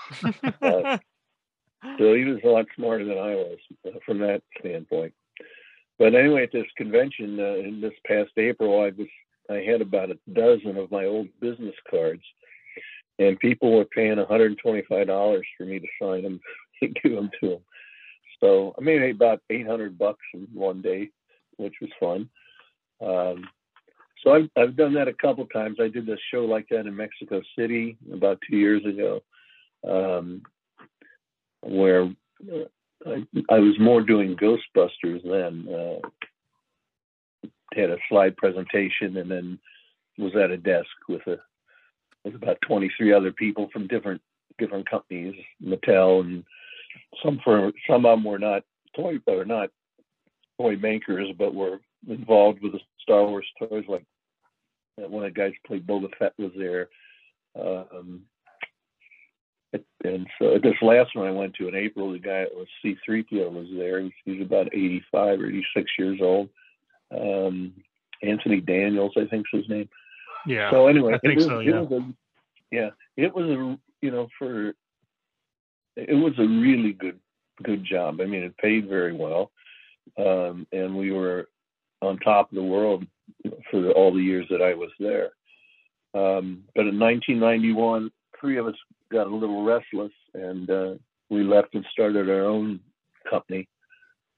Uh, so he was a lot smarter than I was uh, from that standpoint. But anyway, at this convention uh, in this past April, I was I had about a dozen of my old business cards, and people were paying $125 for me to sign them [LAUGHS] and give them to them. So I made about 800 bucks in one day, which was fun. Um, so I've, I've done that a couple times. I did this show like that in Mexico City about two years ago, um, where uh, I, I, was more doing Ghostbusters then. Uh, had a slide presentation and then was at a desk with a with about 23 other people from different different companies, Mattel and some for some of them were not toy or not toy makers, but were involved with the Star Wars toys. Like one of the guys played Boba Fett was there. Um, and so this last one I went to in April, the guy that was C3PO was there. He's, he's about 85 or 86 years old. Um, Anthony Daniels, I think is his name. Yeah. So anyway, I think was, so. Yeah. It a, yeah. It was a you know for it was a really good good job. I mean, it paid very well, um, and we were on top of the world for all the years that I was there. Um, but in 1991, three of us got a little restless, and uh, we left and started our own company,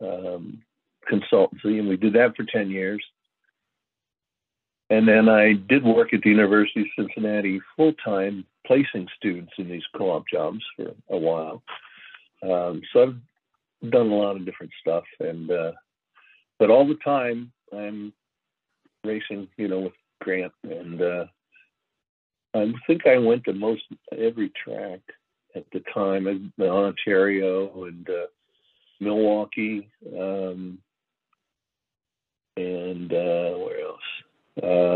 um, consultancy, and we did that for 10 years. And then I did work at the University of Cincinnati full time, placing students in these co op jobs for a while. Um, so I've done a lot of different stuff, and uh, but all the time I'm racing, you know, with Grant, and uh, I think I went to most every track at the time in Ontario and uh, Milwaukee, um, and uh, where else?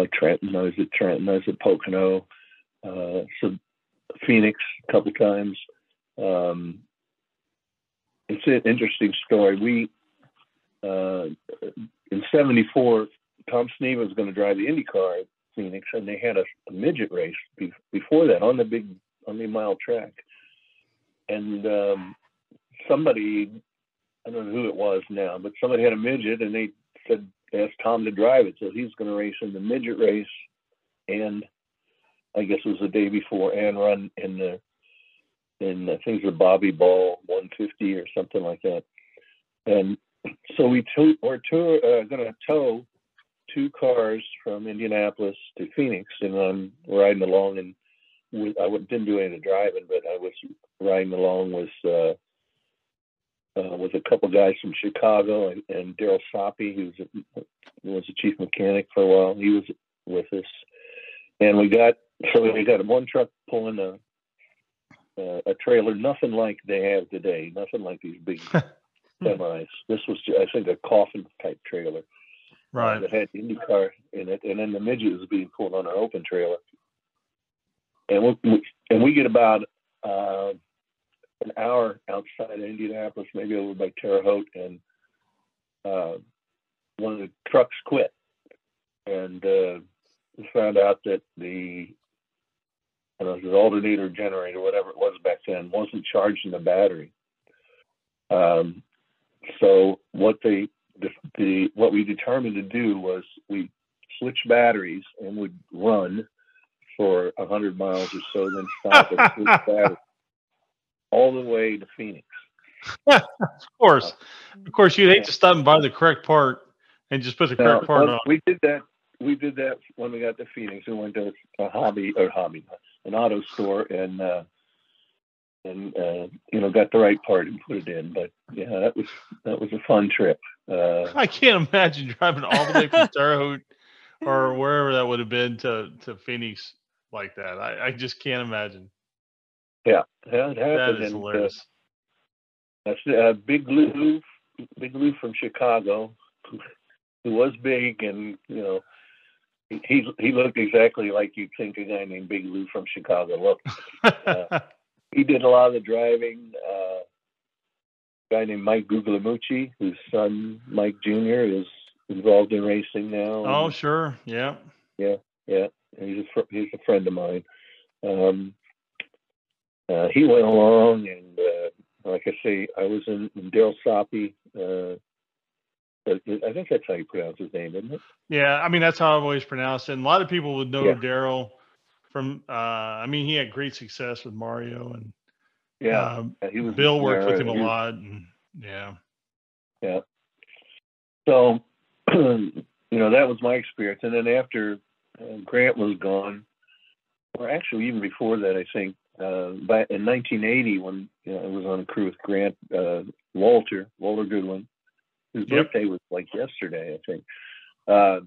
Uh, Trenton. I was at Trenton. I was at Pocono. Uh, so Phoenix a couple times. Um, it's an interesting story. We uh, in '74, Tom Sneva was going to drive the IndyCar at Phoenix, and they had a, a midget race be- before that on the big on the mile track. And um, somebody, I don't know who it was now, but somebody had a midget, and they said asked Tom to drive it. So he's going to race in the midget race, and I guess it was the day before, and run in the in I think the Bobby Ball 150 or something like that. And so we tow, we're uh, going to tow two cars from Indianapolis to Phoenix, and I'm riding along, and with, I didn't do any of the driving, but I was riding along with. Uh, uh, with a couple guys from Chicago and, and Daryl Soppy, who was, was the chief mechanic for a while. He was with us, and we got so we got one truck pulling a uh, a trailer, nothing like they have today, nothing like these big [LAUGHS] semis. This was, I think, a coffin type trailer, right? Uh, that had IndyCar in it, and then the midget was being pulled on an open trailer. And we, and we get about uh, an hour outside of Indianapolis, maybe over by Terre Haute, and uh, one of the trucks quit. And uh, we found out that the I don't know, the alternator generator, whatever it was back then, wasn't charging the battery. Um, so what they the, the what we determined to do was we switch batteries and would run for a hundred miles or so, then stop and switch [LAUGHS] batteries all the way to Phoenix. [LAUGHS] of course, of course, you'd hate to stop and buy the correct part and just put the correct now, part on. We did that. We did that when we got to Phoenix. We went to a hobby or hobby, an auto store, and uh, and uh, you know got the right part and put it in. But yeah, that was that was a fun trip. Uh, I can't imagine driving all the way from [LAUGHS] Terre Haute or wherever that would have been to to Phoenix like that. I, I just can't imagine. Yeah, yeah it happened. That is and, uh, hilarious. that's uh, Big Lou, Big Lou from Chicago, who, who was big, and you know, he he looked exactly like you'd think a guy named Big Lou from Chicago looked. Uh, [LAUGHS] he did a lot of the driving. Uh, a guy named Mike Guglielmucci, whose son Mike Jr. is involved in racing now. Oh, and- sure. Yeah, yeah. yeah, he's a fr- he's a friend of mine. Um, uh, he went along, and uh, like I say, I was in, in Daryl Soppy. Uh, I think that's how you pronounce his name, isn't it? Yeah. I mean, that's how I've always pronounced it. And a lot of people would know Yeah. Daryl from, uh, I mean, he had great success with Mario and Yeah, um, he was. Bill worked with uh, him a lot. And yeah. So, [CLEARS THROAT] you know, that was my experience. And then after uh, Grant was gone, or actually even before that, I think, uh, back in 1980, when you know, I was on a crew with Grant uh, Walter, Walter Goodwin, whose Yep. birthday was like yesterday, I think. Uh,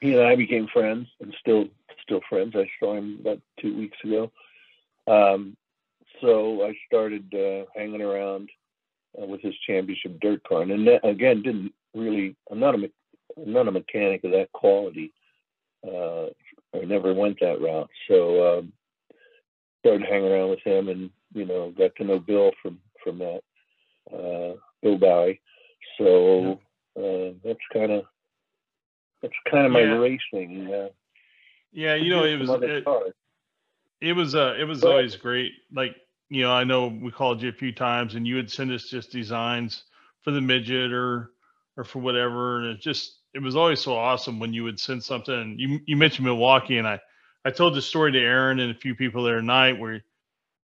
he and I became friends, and still still friends. I saw him about two weeks ago. Um, so I started uh, hanging around uh, with his championship dirt car, and that, again didn't really. I'm not a me- I'm not a mechanic of that quality. Uh, I never went that route, so um, started hanging around with him, and you know got to know Bill from from that. Uh, Bill Bowie. So uh, that's kind of that's kind of my Yeah. racing. Uh, Yeah. You know, it was, it, it was, uh, it was ahead. always great. Like, you know, I know we called you a few times and you would send us just designs for the midget or, or for whatever. And it just, it was always so awesome when you would send something. And you, you mentioned Milwaukee and I, I told the story to Aaron and a few people there tonight where,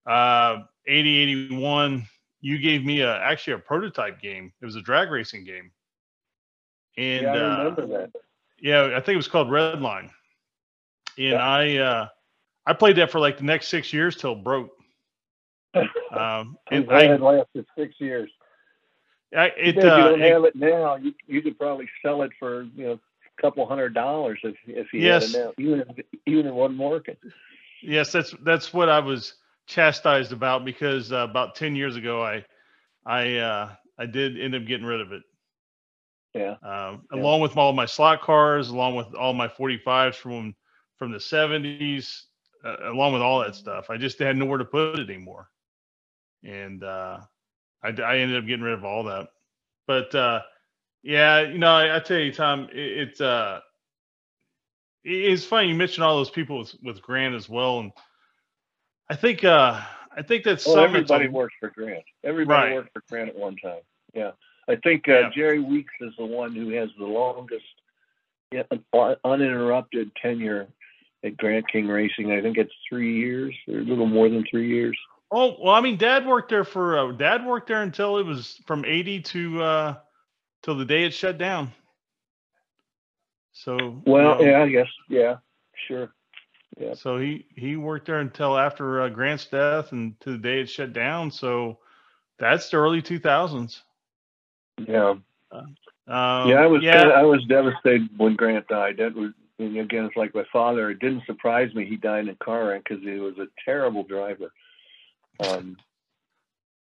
uh, 80, 81, you gave me a, actually a prototype game. It was a drag racing game. And, yeah, I uh, that. yeah, I think it was called Redline. And Yeah. I uh I played that for like the next six years till it broke. [LAUGHS] Um and I, it lasted six years. I it bad you uh don't it- have it now. You you could probably sell it for you know couple hundred dollars if if you Yes. had now, even if even if it wasn't working. yes, that's that's what I was chastised about because uh, about 10 years ago I I uh I did end up getting rid of it. Yeah, Um, Yeah. along with all my slot cars, along with all my 45s from from the 70s, uh, along with all that stuff. I just had nowhere to put it anymore, and uh, I, I ended up getting rid of all that. But uh, yeah, you know, I, I tell you, Tom, it, it's uh, it- it's funny you mentioned all those people with, with Grant as well, and I think uh, I think that's some everybody a- worked for Grant. Everybody Right. worked for Grant at one time. Yeah, I think uh, Yeah. Jerry Weeks is the one who has the longest uninterrupted tenure at Grant King Racing. I think it's three years or a little more than three years. Oh well, I mean, Dad worked there for uh, Dad worked there until it was from eighty to uh till the day it shut down. So you Well, know, yeah, I guess, yeah, sure. Yeah. So he he worked there until after uh, Grant's death and to the day it shut down. So that's the early two thousands. Yeah. Um, yeah, I was yeah I was devastated when Grant died. That was and again, it's like my father. It didn't surprise me he died in a car wreck because he was a terrible driver. Um,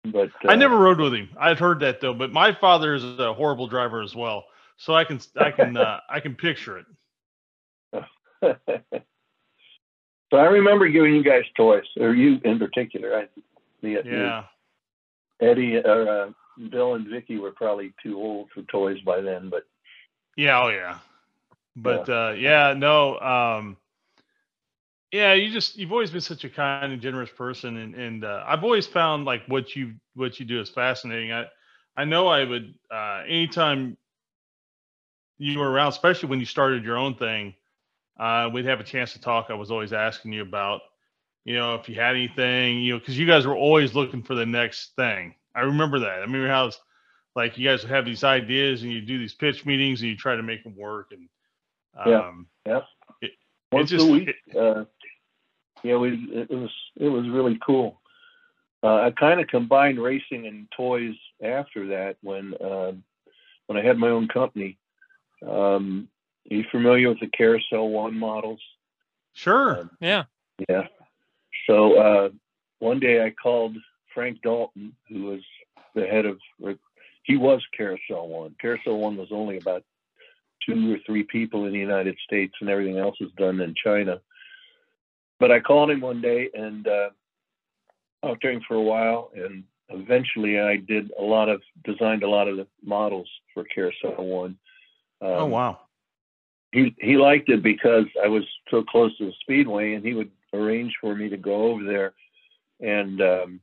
but I uh, never rode with him. I'd heard that though, but my father is a horrible driver as well. So I can I can uh, [LAUGHS] I can picture it. [LAUGHS] so I remember giving you guys toys, or you in particular. I, the, the Yeah. Eddie or uh, Bill and Vicky were probably too old for toys by then, but Yeah, oh yeah. But uh yeah, no, um yeah, you just you've always been such a kind and generous person and and uh, I've always found like what you what you do is fascinating. I I know I would uh anytime you were around, especially when you started your own thing, uh we'd have a chance to talk. I was always asking you about you know, if you had anything, you know, because you guys were always looking for the next thing. I remember that. I remember how it's like you guys would have these ideas and you do these pitch meetings and you try to make them work. And Yeah. um, once just- a week. uh, yeah, we it was it was really cool. Uh, I kind of combined racing and toys after that when um when I had my own company. Um, are you familiar with the Carousel One models? sure. Um, Yeah. Yeah. So uh, one day I called Frank Dalton, who was the head of, he was Carousel One. Carousel One was only about two or three people in the United States, and everything else was done in China. But I called him one day and uh, out there for a while, and eventually I did a lot of designed a lot of the models for Carousel One. oh Um, wow. he he liked it because I was so close to the speedway, and he would arrange for me to go over there, and um,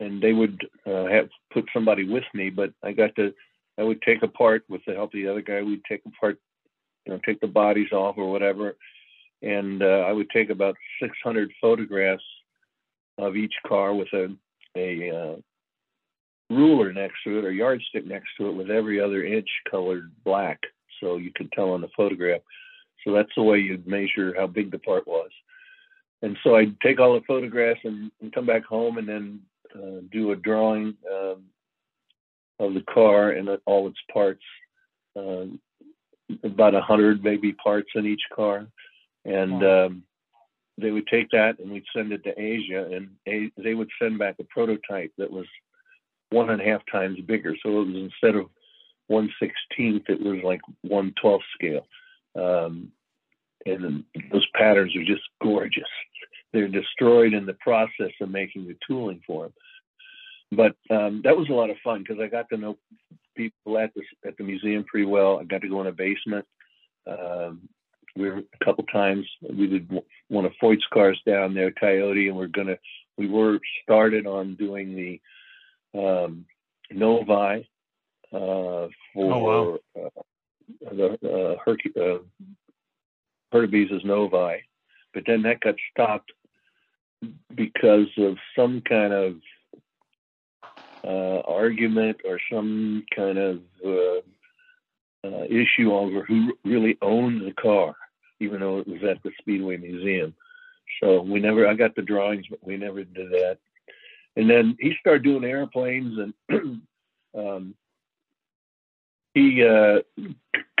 and they would uh, have put somebody with me. But I got to I would take apart with the help of the other guy. We'd take apart, you know, take the bodies off or whatever, and uh, I would take about 600 photographs of each car with a a uh, ruler next to it or yardstick next to it with every other inch colored black so you could tell on the photograph. So that's the way you'd measure how big the part was. And so I'd take all the photographs and, and come back home and then uh, do a drawing um, of the car and all its parts. Um, about a hundred maybe parts in each car, and um, they would take that and we'd send it to Asia, and a- they would send back a prototype that was one and a half times bigger. So it was instead of one sixteenth, it was like one twelfth scale. Um, and those patterns are just gorgeous. They're destroyed in the process of making the tooling for them. But um, that was a lot of fun because I got to know people at the at the museum pretty well. I got to go in a basement. Um, we were a couple times. We did one of Foyt's cars down there, Coyote, and we're gonna. We were started on doing the um, Novi uh, for wow. uh, the uh, Hercu- uh, Novi, but then that got stopped because of some kind of uh, argument or some kind of uh, uh, issue over who really owned the car, even though it was at the Speedway Museum. So we never, I got the drawings, but we never did that. And then he started doing airplanes and [CLEARS THROAT] um, he uh,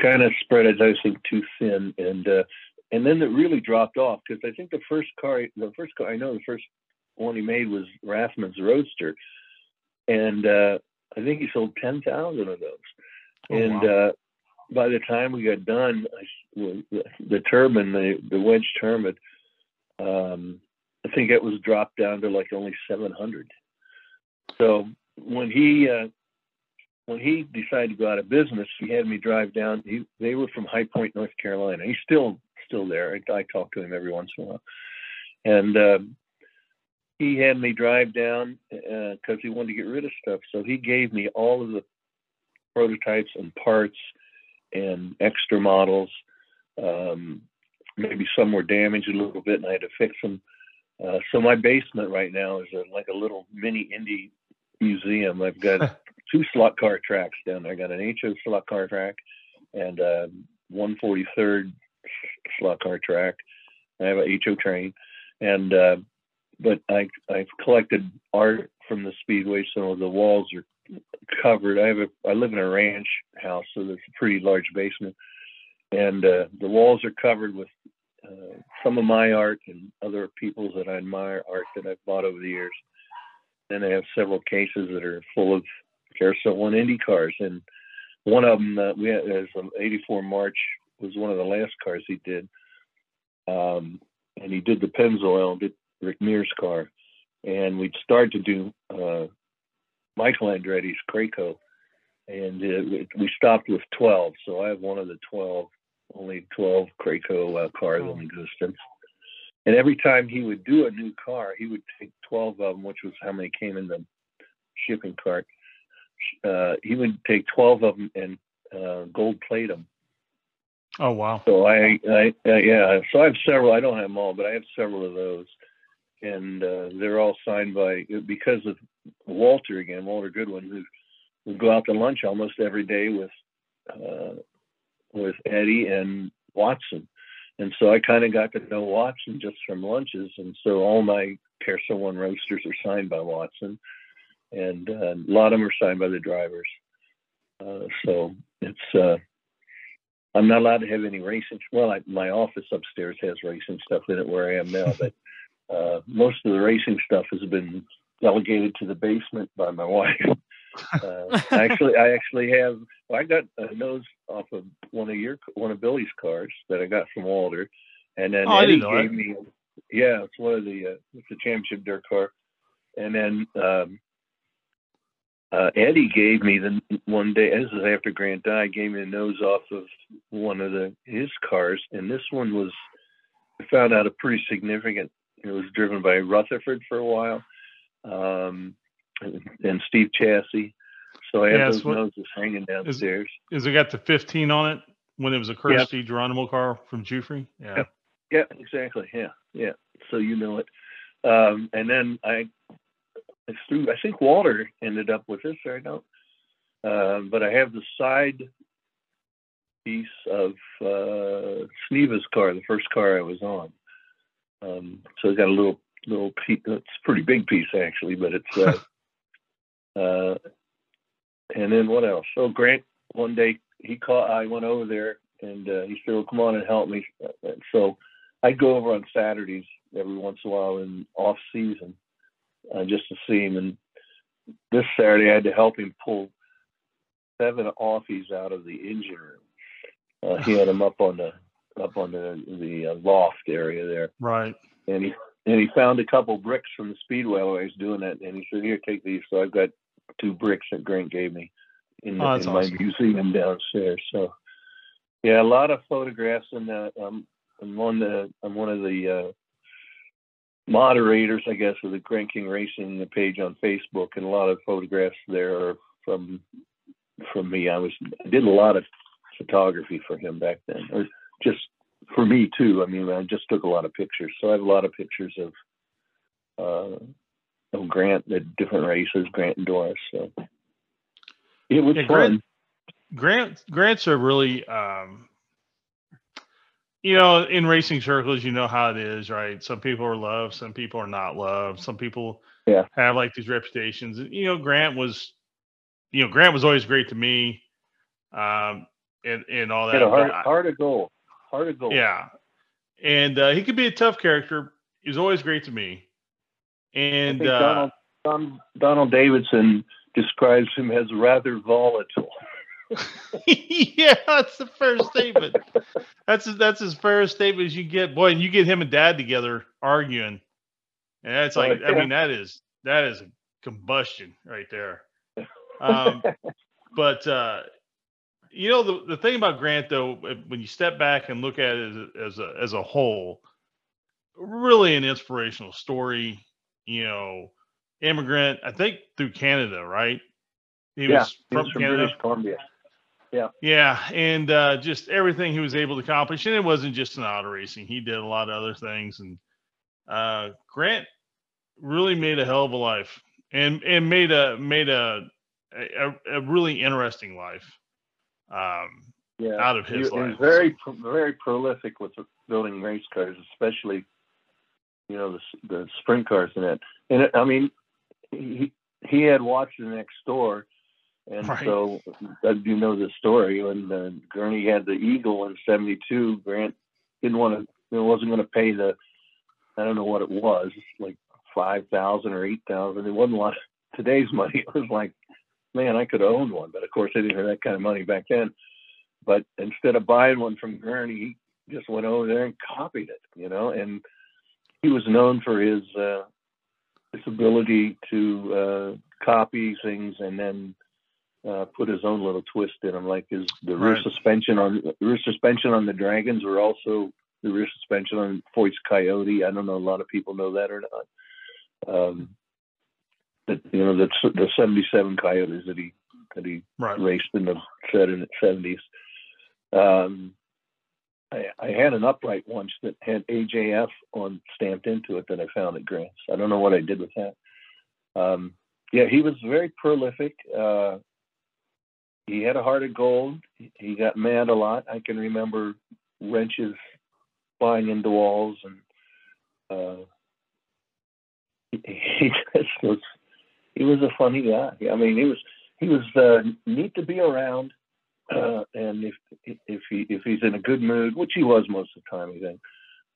kind of spread it, I think, too thin. And uh, and then it really dropped off because I think the first car, the first car, I know the first one he made was Rathmann's Roadster, and uh, I think he sold ten thousand of those. Oh, and wow. Uh, by the time we got done, I, the, turbine, the, the wedge turbine, um, I think it was dropped down to like only seven hundred. So when he uh, when he decided to go out of business, he had me drive down. He, they were from High Point, North Carolina. He's still still there. I, I talk to him every once in a while, and um, he had me drive down because he wanted to get rid of stuff. So he gave me all of the prototypes and parts and extra models. Um, maybe some were damaged a little bit, and I had to fix them. Uh, so my basement right now is a, like a little mini indie museum. I've got [LAUGHS] two slot car tracks down there. I got an HO slot car track and uh, 143rd slot car track. I have a HO train, and uh, but I I've collected art from the speedway, so the walls are covered. I have a I live in a ranch house, so there's a pretty large basement, and uh, the walls are covered with uh, some of my art and other people's that I admire art that I've bought over the years. Then I have several cases that are full of Carousel One Indy cars, and one of them that we had is an '84 March was one of the last cars he did, um, and he did the Pennzoil, did Rick Mears car, and we'd started to do uh, Michael Andretti's Kraco, and uh, we- stopped with 12. So I have one of the 12, only 12 Kraco uh, cars in existence. And every time he would do a new car, he would take 12 of them, which was how many came in the shipping cart. Uh, he would take 12 of them and uh, gold plate them. Oh wow. So I, I, uh, yeah. So I have several. I don't have them all, but I have several of those, and uh, they're all signed by because of Walter again, Walter Goodwin, who would go out to lunch almost every day with uh, with Eddie and Watson, and so I kind of got to know Watson just from lunches, and so all my Carousel One roadsters are signed by Watson, and uh, a lot of them are signed by the drivers. Uh, so it's. Uh, I'm not allowed to have any racing. Well, I, my office upstairs has racing stuff in it where I am now, but uh, most of the racing stuff has been delegated to the basement by my wife. [LAUGHS] Uh, actually, I actually have. Well, I got a nose off of one of your one of Billy's cars that I got from Walter, and then Oh, Eddie gave that. me. Yeah, it's one of the uh, it's a championship dirt car, and then um, uh, Eddie gave me the one day. This is after Grant died. Gave me a nose off of one of the his cars, and this one was. I found out a pretty significant. It was driven by Rutherford for a while, um, and, Steve Chassey. So I have those what- noses hanging downstairs. Is it got the 15 on it when it was a Kirsty Geronimo car from Giuffre? Yeah. Yep. Yeah, exactly. Yeah, yeah. So you know it. Um, and then I, I threw. I think Walter ended up with this. I don't. Um, but I have the side piece of uh, Sneva's car, the first car I was on. Um, so it's got a little little piece. It's a pretty big piece actually, but it's. Uh, [LAUGHS] uh, and then what else? So Grant one day he called. I went over there and uh, he said, well, "Come on and help me." And so I'd go over on Saturdays every once in a while in off season uh, just to see him. And this Saturday I had to help him pull seven offies out of the engine room. Uh, he had [SIGHS] them up on the up on the the uh, loft area there, Right. and he and he found a couple bricks from the speedway while I was doing that, and he said, "Here, take these." So I've got two bricks that Grant gave me in, Oh, in awesome. my museum downstairs. So yeah, a lot of photographs, and um, I'm on the I'm one of the uh, moderators, I guess, of the Grant King Racing the page on Facebook, and a lot of photographs there are from from me. I was I did a lot of photography for him back then, or just for me too. I mean, I just took a lot of pictures, so I have a lot of pictures of uh, of Grant at different races, Grant and Doris. So it was Yeah, fun. Grant- Grant grants are really um you know in racing circles you know how it is right some people are loved some people are not loved some people Yeah. have like these reputations you know grant was you know grant was always great to me um and and all that Had a but hard, I- hard hard to goal. yeah and uh he could be a tough character he was always great to me and uh Donald, Don, Donald Davidson describes him as rather volatile. [LAUGHS] [LAUGHS] yeah, that's the first statement. That's that's his first statement as you get. Boy, and you get him and dad together arguing, and that's like, Oh, I mean, that is that is a combustion right there. [LAUGHS] Um, but uh, you know, the the thing about Grant though, when you step back and look at it as, as a as a whole, really an inspirational story. You know, immigrant, I think through Canada, right? He yeah, was from was from Canada. British Columbia. Yeah, and uh, just everything he was able to accomplish, and it wasn't just an auto racing. He did a lot of other things, and uh, Grant really made a hell of a life, and and made a made a a, a really interesting life um, Yeah, out of his he was life. very very prolific with building race cars, especially you know the the sprint cars and that. And it, I mean, he he had watched the next door, and Right. so uh, you know the story when uh, Gurney had the Eagle in '72. Grant didn't want to, wasn't going to pay the, I don't know what it was, like five thousand or eight thousand. It wasn't a lot of today's money. [LAUGHS] It was like, man, I could have owned one, but of course I didn't have that kind of money back then. But instead of buying one from Gurney, he just went over there and copied it, you know. And he was known for his uh, his ability to uh, copy things and then uh, put his own little twist in them, like his the rear Right. suspension on rear suspension on the Dragons were also the rear suspension on Foyt's Coyote. I don't know a lot of people know that or not. Um, that you know that's the '77 Coyotes that he that he right. raced in the seventies. Um, I, I had an upright once that had AJF on stamped into it that I found at Grant's. I don't know what I did with that. Um, yeah, he was very prolific. Uh, he had a heart of gold. He- He got mad a lot. I can remember wrenches flying into walls, and uh, [LAUGHS] he, he just was. He was a funny guy. I mean, he was he was uh, neat to be around, uh, and if if he if he's in a good mood, which he was most of the time, I think,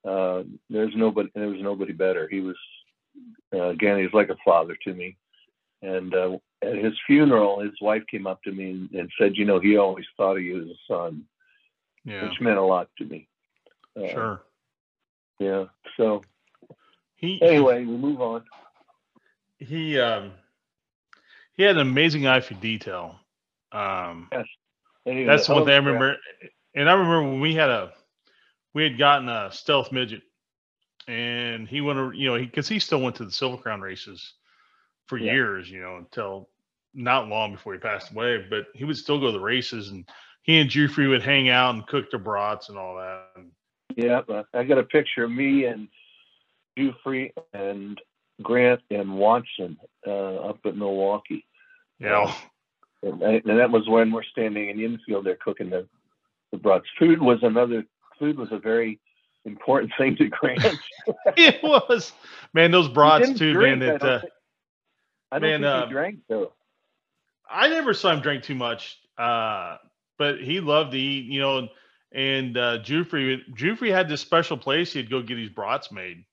uh, there's nobody there was nobody better. He was uh, again, he was like a father to me. And uh, at his funeral, his wife came up to me and, and said, "You know, he always thought of you as a son, Yeah, which meant a lot to me." Uh, sure. Yeah. So He anyway, we move on. he um, he had an amazing eye for detail. Um, he was that's one thing I remember. And I remember when we had a we had gotten a stealth midget, and he went, to- you know, because he, still went to the Silver Crown races for Yeah. years, you know, until not long before he passed away. But he would still go to the races, and he and Giuffre would hang out and cook their brats and all that. And Yeah, I got a picture of me and Giuffre and Grant and Watson uh, up at Milwaukee. Yeah. And, I- and that was when we're standing in the infield there cooking the, the brats. Food was another, food was a very important thing to Grant. [LAUGHS] it was man, those brats too, drink, man. I That don't uh, think- I don't man, think uh, he drank though. I never saw him drink too much, uh, but he loved to eat, you know. And uh, Giuffre, Giuffre had this special place he'd go get his brats made.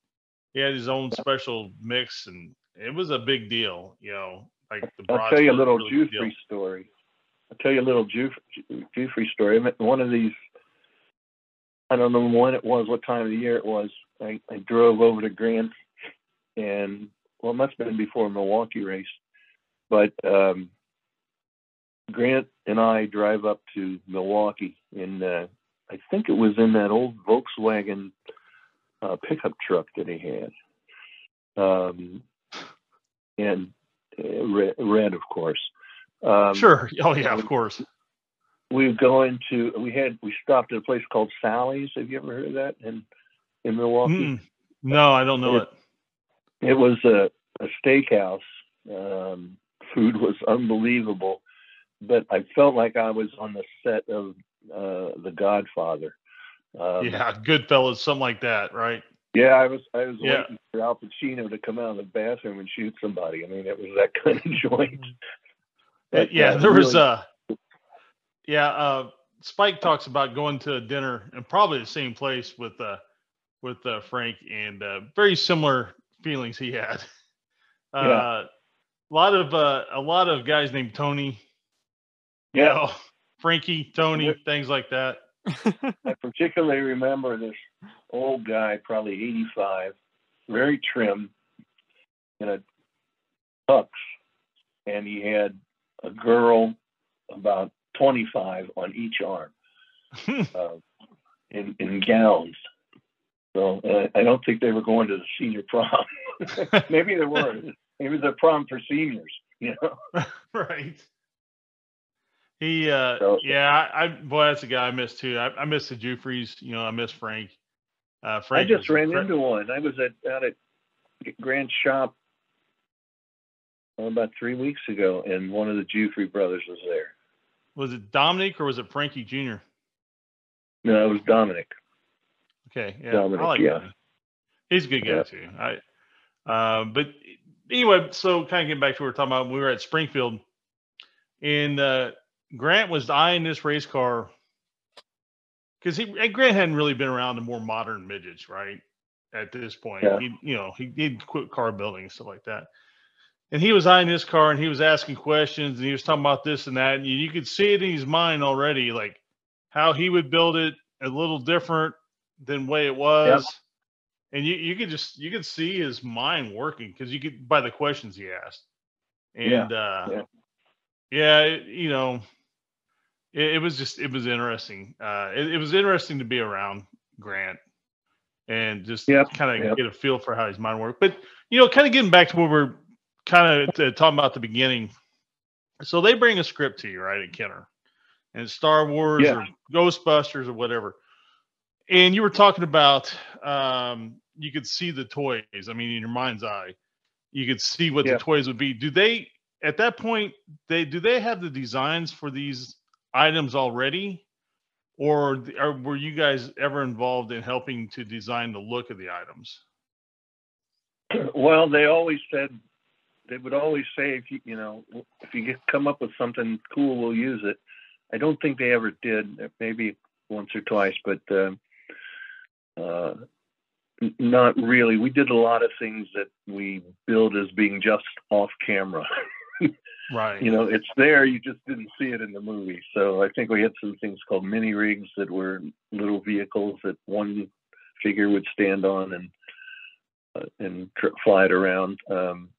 He had his own special mix, and it was a big deal, you know. Like the I'll tell you a little really. Giuffre story. I'll tell you a little Juf- Giuffre story. One of these, I don't know when it was, what time of the year it was. I, I drove over to Grant and, well, it must have been before a Milwaukee race. But um, Grant and I drive up to Milwaukee in, uh, I think it was in that old Volkswagen uh, pickup truck that he had. Um, and uh, red, red, of course. Um, Sure. Oh yeah, of course. We go into we had we stopped at a place called Sally's. Have you ever heard of that in in Milwaukee? Mm. No, I don't know it. It was a, a steakhouse. Um, food was unbelievable, but I felt like I was on the set of uh, The Godfather. Um, yeah, Goodfellas, something like that, right? Yeah, I was I was Yeah. waiting for Al Pacino to come out of the bathroom and shoot somebody. I mean, it was that kind of [LAUGHS] joint. But, yeah, uh, there was really- uh yeah, uh Spike talks about going to a dinner and probably the same place with uh with uh Frank and uh very similar feelings he had. [LAUGHS] Uh Yeah. a lot of uh a lot of guys named Tony, you Yeah. know, [LAUGHS] Frankie, Tony, things like that. I [LAUGHS] particularly remember this old guy, probably 85, very trim, in a tux, and he had a girl about 25 on each arm [LAUGHS] uh, in, in gowns. So uh, I don't think they were going to the senior prom. [LAUGHS] Maybe they were. Maybe the prom for seniors. You know. right. He uh So- yeah, I, I boy that's a guy I miss too. I, I miss the Giuffres, you know, I miss Frank. Uh Frank I just ran Fra- into one. I was at out at Grant Shop oh, about three weeks ago, and one of the Giuffre brothers was there. was it Dominic or was it Frankie Jr.? No, it was Dominic. Okay, yeah, Dominic, I like yeah. Dominic. He's a good guy Yeah. too. I, uh, but anyway, so kind of getting back to what we were talking about. We were at Springfield, and uh, Grant was eyeing this race car because he and Grant hadn't really been around the more modern midgets, right? At this point, Yeah. he, you know, he did quit car building and stuff like that. And he was eyeing this car and he was asking questions and he was talking about this and that. And you, you could see it in his mind already, like how he would build it a little different than way it was. And you, you could just you could see his mind working because you could by the questions he asked. Yeah, And uh yeah. yeah, it- you know, it, it was just it was interesting. Uh it, it was interesting to be around Grant and just Yep, kind of yep. get a feel for how his mind worked. But you know, kind of getting back to what we're kind of talking about at the beginning. So they bring a script to you, right, at Kenner, and it's Star Wars Yeah. or Ghostbusters or whatever. And you were talking about um, you could see the toys. I mean, in your mind's eye, you could see what Yeah. the toys would be. Do they at that point they do they have the designs for these items already, or, were you guys ever involved in helping to design the look of the items? Well, they always said they would always say if you you know if you get, come up with something cool, we'll use it. I don't think they ever did. Maybe once or twice, but um uh, not really. We did a lot of things that we billed as being just off camera. [LAUGHS] Right. you know, it's there. You just didn't see it in the movie. So I think we had some things called mini rigs that were little vehicles that one figure would stand on and uh, and fly it around. Um,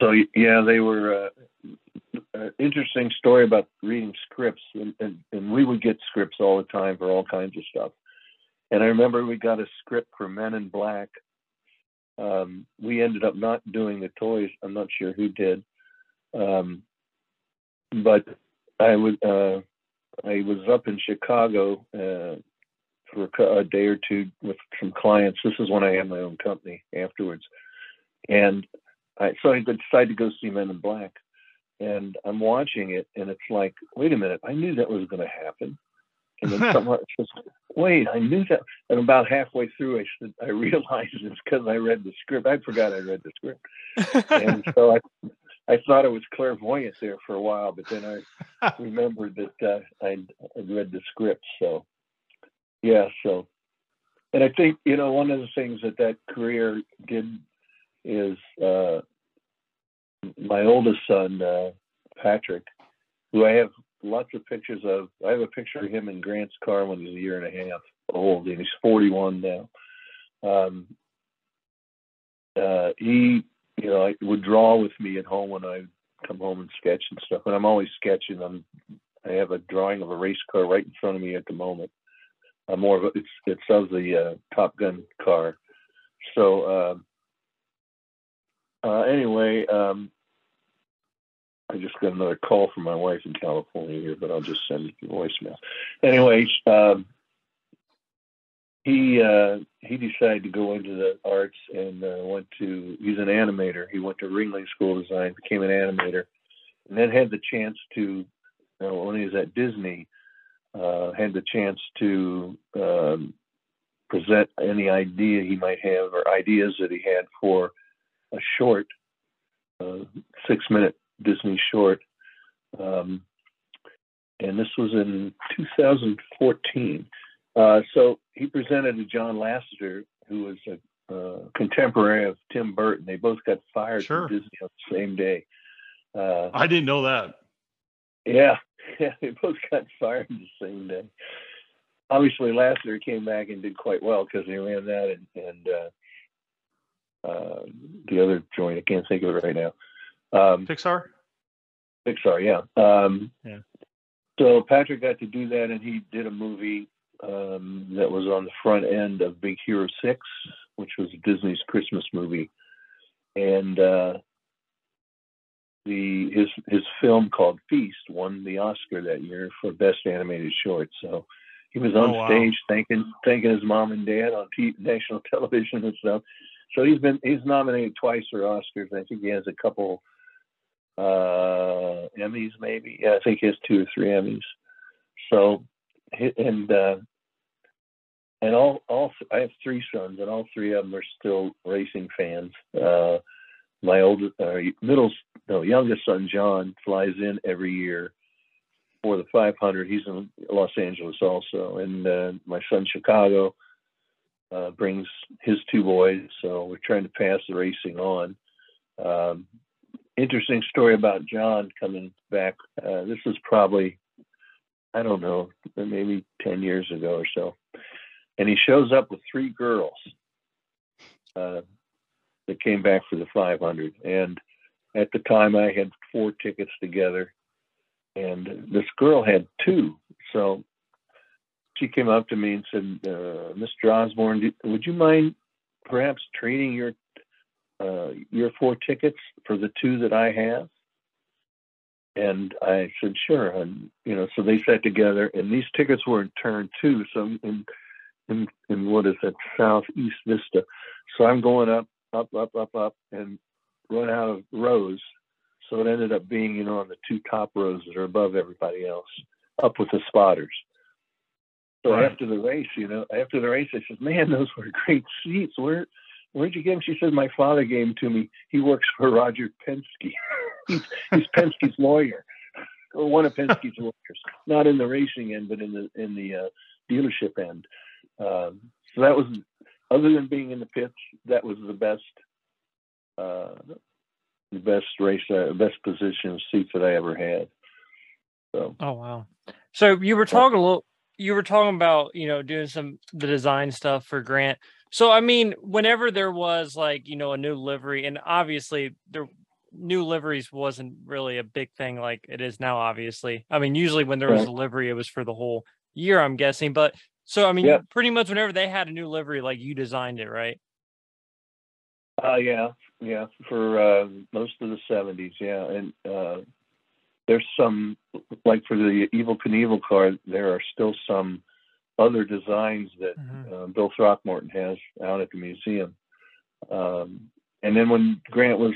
So yeah, they were uh, uh, interesting story about reading scripts, and, and and we would get scripts all the time for all kinds of stuff. And I remember we got a script for Men in Black. Um, we ended up not doing the toys. I'm not sure who did, um, but I was uh, I was up in Chicago uh, for a day or two with some clients. This is when I had my own company afterwards, and I, so I decided to go see Men in Black, and I'm watching it, and it's like, wait a minute, I knew that was going to happen, and then [LAUGHS] someone says, wait, I knew that, and about halfway through, I said, I realized it's because I read the script. I forgot I read the script, and so I. I thought I was clairvoyant there for a while, but then I [LAUGHS] remembered that uh, I'd, I'd read the script. So, yeah. So, and I think you know one of the things that that career did is uh, my oldest son uh, Patrick, who I have lots of pictures of. I have a picture of him in Grant's car when he was a year and a half old, and he's 41 now. Um, uh, he, you know, would draw with me at home when I come home and sketch and stuff. And I'm always sketching. I'm, I have a drawing of a race car right in front of me at the moment. Uh, more of a, it's it's of the uh, Top Gun car. So um, uh, anyway, um, I just got another call from my wife in California here, but I'll just send the voicemail. Anyway, um, he uh, he decided to go into the arts and uh, went to. He's an animator. He went to Ringling School of Design, became an animator, and then had the chance to. You know, when he was at Disney, uh, had the chance to um, present any idea he might have or ideas that he had for a short, uh, six-minute Disney short. Um, and this was in 2014. Uh, so he presented to John Lasseter, who was a uh, contemporary of Tim Burton. They both got fired Sure. from Disney on the same day. Uh, I didn't know that. yeah, [LAUGHS] yeah, they both got fired the same day. Obviously, Lasseter came back and did quite well because he ran that and, and uh, uh, the other joint. I can't think of it right now. Um, Pixar. Pixar, yeah. Um, Yeah. So Patrick got to do that, and he did a movie um, that was on the front end of Big Hero Six, which was Disney's Christmas movie, and uh, the his his film called Feast won the Oscar that year for best animated short. So he was on Oh, wow. stage thanking thanking his mom and dad on t- national [LAUGHS] television and stuff. So he's been he's nominated twice for Oscars. I think he has a couple uh Emmys maybe. Yeah, I think he has two or three Emmys. So and uh and all all I have three sons and all three of them are still racing fans. Uh my oldest uh, middle no youngest son John flies in every year for the 500. He's in Los Angeles also, and uh, my son Chicago uh, brings his two boys. So we're trying to pass the racing on. Um, interesting story about John coming back. Uh, this was probably I don't know maybe 10 years ago or so, and he shows up with three girls. Uh, that came back for the 500. And at the time, I had four tickets together, and this girl had two. So she came up to me and said, uh, "Mr. Osborne, would you mind perhaps trading your uh, your four tickets for the two that I have?" And I said, "Sure." And you know, so they sat together, and these tickets were in turn two. So in in, in what is it, southeast Vista. So I'm going up up, up, up, up, and run out of rows. So it ended up being, you know, on the two top rows that are above everybody else, up with the spotters. So Right. after the race, you know, after the race, I said, "Man, those were [LAUGHS] great seats. Where, where'd you get him? She said, "My father gave them to me. He works for Roger Penske. [LAUGHS] he's, he's Penske's lawyer, [LAUGHS] or one of Penske's lawyers, not in the racing end, but in the in the uh, dealership end." Um, so that was other than being in the pits, that was the best, uh, the best race, uh, best position seats that I ever had. So Oh wow. So you were talking a little you were talking about, you know, doing some the design stuff for Grant. So I mean, whenever there was like, you know, a new livery and obviously there new liveries wasn't really a big thing like it is now. Obviously, I mean, usually when there was a livery, it was for the whole year. I'm guessing, but so I mean, Yep. pretty much whenever they had a new livery, like you designed it, right? Uh, yeah, yeah, for uh, most of the '70s, yeah, and uh, there's some like for the Evel Knievel car, there are still some other designs that Mhm. uh, Bill Throckmorton has out at the museum. Um, and then when Grant was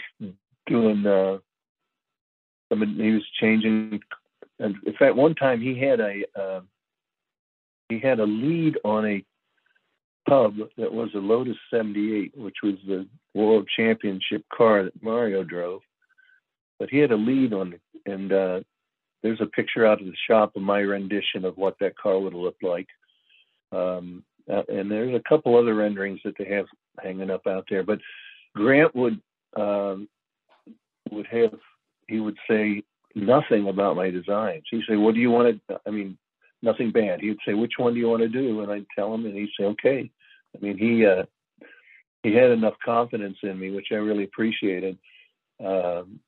doing, uh, I mean, he was changing. And in fact, one time he had a uh, he had a lead on a pub that was a Lotus 78, which was the world championship car that Mario drove. But he had a lead on it, and uh, there's a picture out of the shop of my rendition of what that car would have looked like. Um, uh, and there's a couple other renderings that they have hanging up out there. But Grant would um, would have he would say nothing about my designs. He'd say, "What do you want to?" I mean, nothing bad. He'd say, "Which one do you want to do?" And I'd tell him, and he'd say, "Okay." I mean, he uh, he had enough confidence in me, which I really appreciated. Um,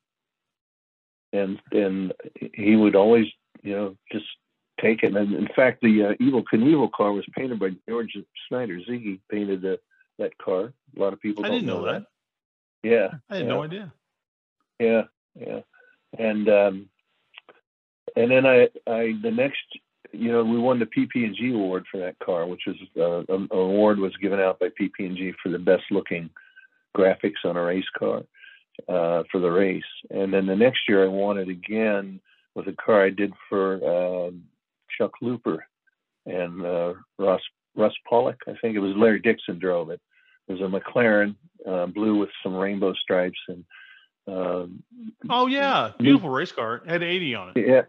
and and he would always, you know, just take it. And in fact, the uh, Evel Knievel car was painted by George Snyder. Ziggy painted the, that car. A lot of people I didn't know that. Yeah, I had yeah. no idea. yeah, yeah. And um, and then I, I the next, you know, we won the PPG award for that car, which was uh, an award was given out by PPG for the best looking graphics on a race car uh, for the race. And then the next year I won it again with a car I did for um Chuck Looper and uh, Ross Russ Pollock. I think it was Larry Dixon drove it. It was a McLaren uh, blue with some rainbow stripes and um, Oh yeah, beautiful race car. Had 80 on it. yeah,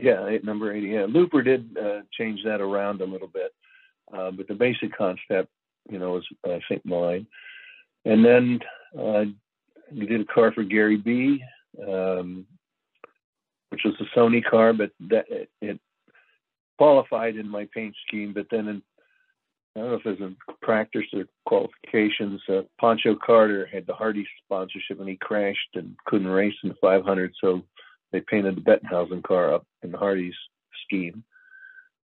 yeah, eight- number eighty. Yeah, Looper did uh, change that around a little bit, uh, but the basic concept, you know, was I think mine. And then uh, we did a car for Gary B, um, which was a Sony car, but that it, it qualified in my paint scheme. But then in I don't know if it was in practice or qualifications. Uh, Pancho Carter had the Hardee sponsorship, and he crashed and couldn't race in the 500, so they painted the Bettenhausen car up in Hardee's scheme.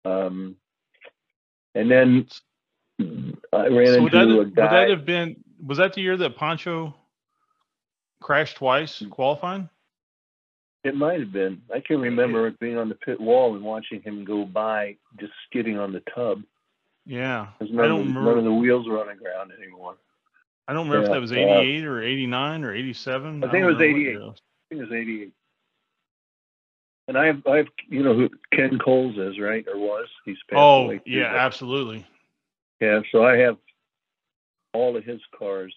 Um, and then I ran So would that, into a would that have been? Was that the year that Pancho crashed twice qualifying? It might have been. I can remember it being on the pit wall and watching him go by, just skidding on the tub. Yeah, 'cause I None, don't of, remember. none of the wheels were on the ground anymore. I don't remember if that was uh, 88 or 89 or 87. I think it was 88. I think it was 88. And I have, I have, you know who Ken Coles is, right? Or was? He's passed Oh away. yeah, absolutely. Yeah, so I have all of his cars,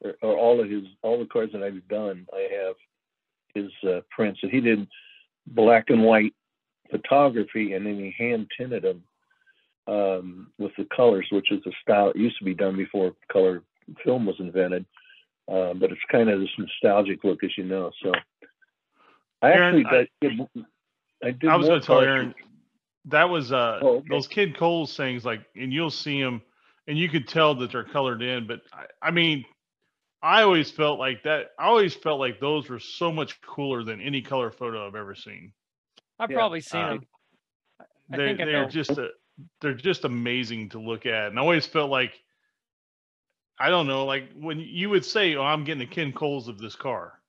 or, or all of his all the cars that I've done. I have his uh, prints, and he did black and white photography, and then he hand tinted them um, with the colors, which is a style that used to be done before color film was invented. Uh, but it's kind of this nostalgic look, as you know. So I Aaron, actually did. I, did I was going to tell Aaron that was uh Oh, okay. those Ken Coles things like, and you'll see them, and you could tell that they're colored in. But I, I mean, I always felt like that. I always felt like those were so much cooler than any color photo I've ever seen. I've Yeah, probably seen uh, them. I They think I they're know. just a, they're just amazing to look at, and I always felt like. I don't know, like when you would say, "Oh, I'm getting a Ken Coles of this car,"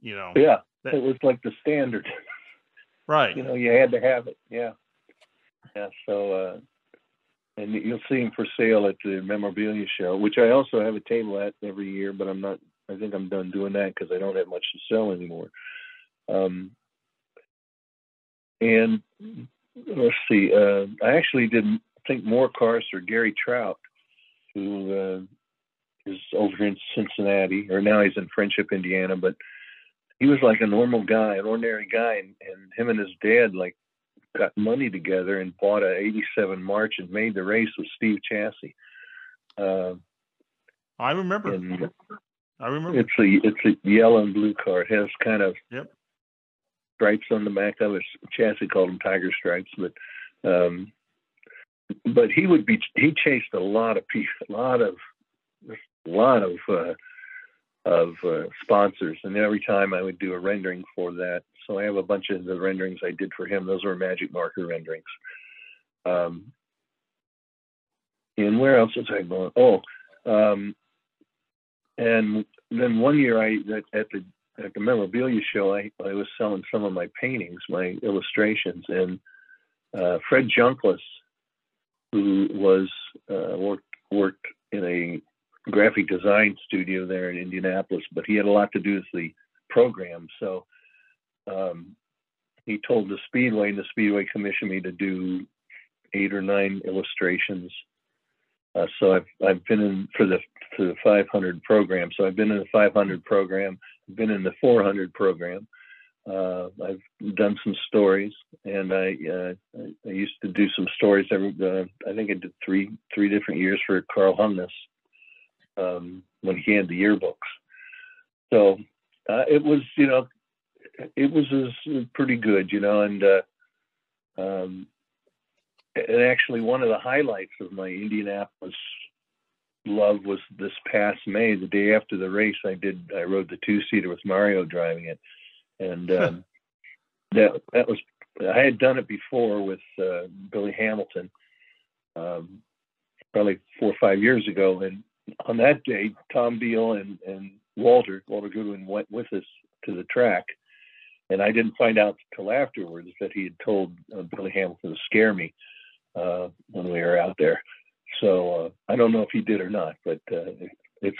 you know, Yeah, that- it was like the standard. right? you know, you had to have it. Yeah. Yeah. So, uh, and you'll see them for sale at the memorabilia show, which I also have a table at every year, but I'm not, I think I'm done doing that because I don't have much to sell anymore. Um, and let's see, uh, I actually did think more cars for Gary Trout, who, uh, is over in Cincinnati, or now he's in Friendship, Indiana, but he was like a normal guy, an ordinary guy, and, and him and his dad like got money together and bought a '87 March and made the race with Steve Chassey. Uh, I remember. and I remember. it's a it's a yellow and blue car. It has kind of Yep. stripes on the back of it. Chassey called them tiger stripes, but um, but he would be he chased a lot of people, a lot of a lot of uh, of uh, sponsors, and every time I would do a rendering for that. So I have a bunch of the renderings I did for him. Those were magic marker renderings. Um, and where else was I going? Oh, um, and then one year I at, the at the memorabilia show I, I was selling some of my paintings, my illustrations, and uh, Fred Junkless, who was uh, worked worked in a graphic design studio there in Indianapolis, but he had a lot to do with the program. So um, he told the Speedway, and the Speedway commissioned me to do eight or nine illustrations. Uh, so I've I've been in for the for the 500 program. So I've been in the 500 program, I've been in the 400 program. Uh, I've done some stories, and I, uh, I used to do some stories. Every uh, I think I did three three different years for Carl Hungness um, when he had the yearbooks. So uh, it was, you know, it was, was pretty good, you know, and uh, um, and actually one of the highlights of my Indianapolis love was this past May, the day after the race. I did I rode the two seater with Mario driving it, and um, that that was I had done it before with uh, Billy Hamilton, um, probably four or five years ago, and on that day, Tom Beal and, and Walter, Walter Goodwin went with us to the track. And I didn't find out till afterwards that he had told uh, Billy Hamilton to scare me uh, when we were out there. So uh, I don't know if he did or not, but uh, it's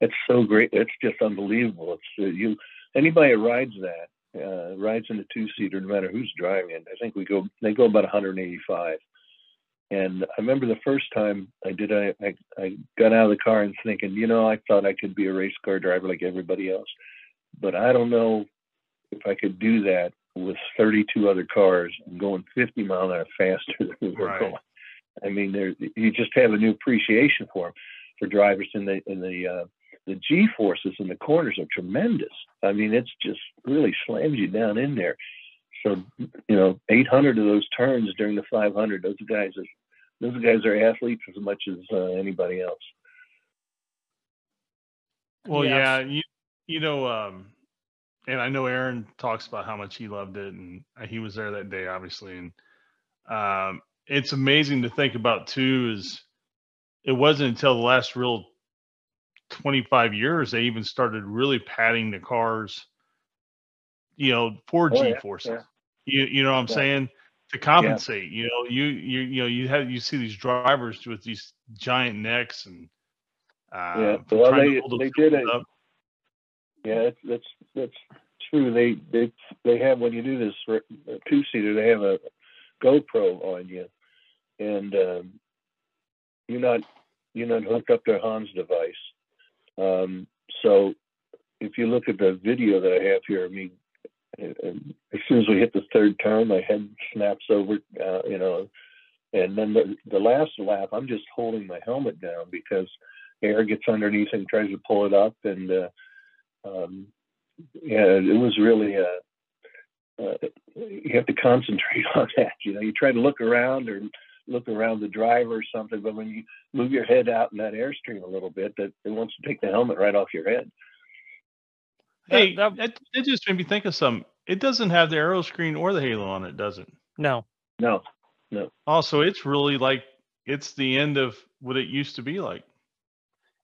it's so great. It's just unbelievable. It's uh, you anybody that rides that uh, rides in a two seater, no matter who's driving it. I think we go they go about 185 and I remember the first time I did, I, I, I got out of the car and thinking, you know, I thought I could be a race car driver like everybody else, but I don't know if I could do that with 32 other cars and going 50 mile an hour faster [LAUGHS] than we were right. going. I mean, there you just have a new appreciation for them, for drivers in the in the uh, the G forces in the corners are tremendous. I mean, it's just really slams you down in there. So, you know, 800 of those turns during the 500, those guys are those guys are athletes as much as uh, anybody else. Well, yeah, you you know, um, and I know Aaron talks about how much he loved it, and he was there that day, obviously, and um, it's amazing to think about too. Is it wasn't until the last real 25 years they even started really padding the cars you know, for oh, G forces. Yeah. You you know what I'm yeah. saying? To compensate, yeah. you know, you you you know, you have you see these drivers with these giant necks and uh, yeah, well they they did it. Up. Yeah, that's that's that's true. They they they have when you do this two seater, they have a GoPro on you, and um, you're not you're not hooked up to Hans device. Um, so if you look at the video that I have here, I mean, as soon as we hit the third turn, my head snaps over, uh, you know, and then the, the last lap, I'm just holding my helmet down because air gets underneath and tries to pull it up. And, uh, um, yeah, it was really, uh, uh, you have to concentrate [LAUGHS] on that. You know, you try to look around or look around the driver or something, but when you move your head out in that airstream a little bit, that it wants to take the helmet right off your head. Hey, that, that, that, just made me think of some. It doesn't have the aeroscreen or the halo on it, does it? No. No. No. Also, it's really like it's the end of what it used to be like.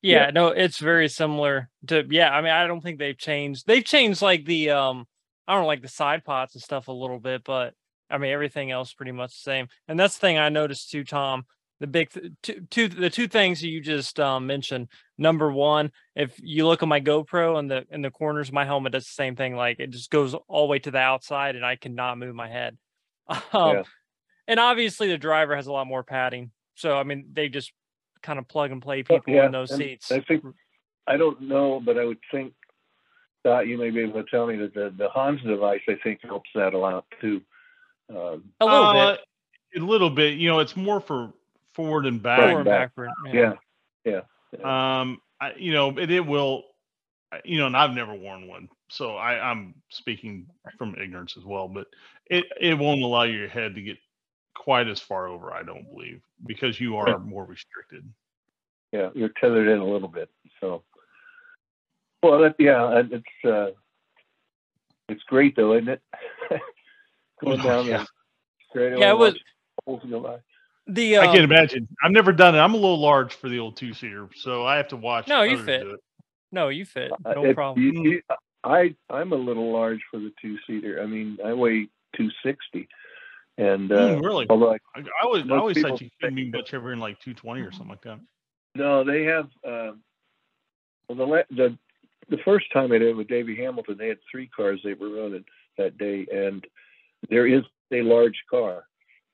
Yeah, yeah, no, it's very similar to yeah, I mean, I don't think they've changed. They've changed like the um I don't know, like the side pots and stuff a little bit, but I mean everything else pretty much the same. And that's the thing I noticed too, Tom the big th- two, two the two things you just um, mentioned number one if you look at my gopro in the in the corners of my helmet does the same thing like it just goes all the way to the outside and i cannot move my head [LAUGHS] um, yeah. and obviously the driver has a lot more padding so i mean they just kind of plug and play people yeah, in those seats i think i don't know but i would think that you may be able to tell me that the, the hans device i think helps that a lot too um, a little uh, bit a little bit you know it's more for forward and back. Forward and back. Yeah. yeah. yeah. Um, I, you know, it, it will, you know, and I've never worn one, so I, I'm speaking from ignorance as well. But it it won't allow your head to get quite as far over, I don't believe, because you are more restricted. Yeah, you're tethered in a little bit. So, Well, that, yeah, it's uh, it's great though, isn't it? [LAUGHS] Going Oh, down yeah. the straight Yeah, it was Holes go by. the. I Um, can imagine. I've never done it. I'm a little large for the old two seater, so I have to watch. No, you fit. no, you fit. Uh, No if problem. you- you- I I'm a little large for the two seater. I mean, I weigh two sixty, and uh, Mm, really? although I, I, I always, I always thought you couldn't be much heavier than like 220 or something like that. no, they have. Uh, well, the la- the the first time I did with Davey Hamilton, they had three cars they were running that day, and there is a large car.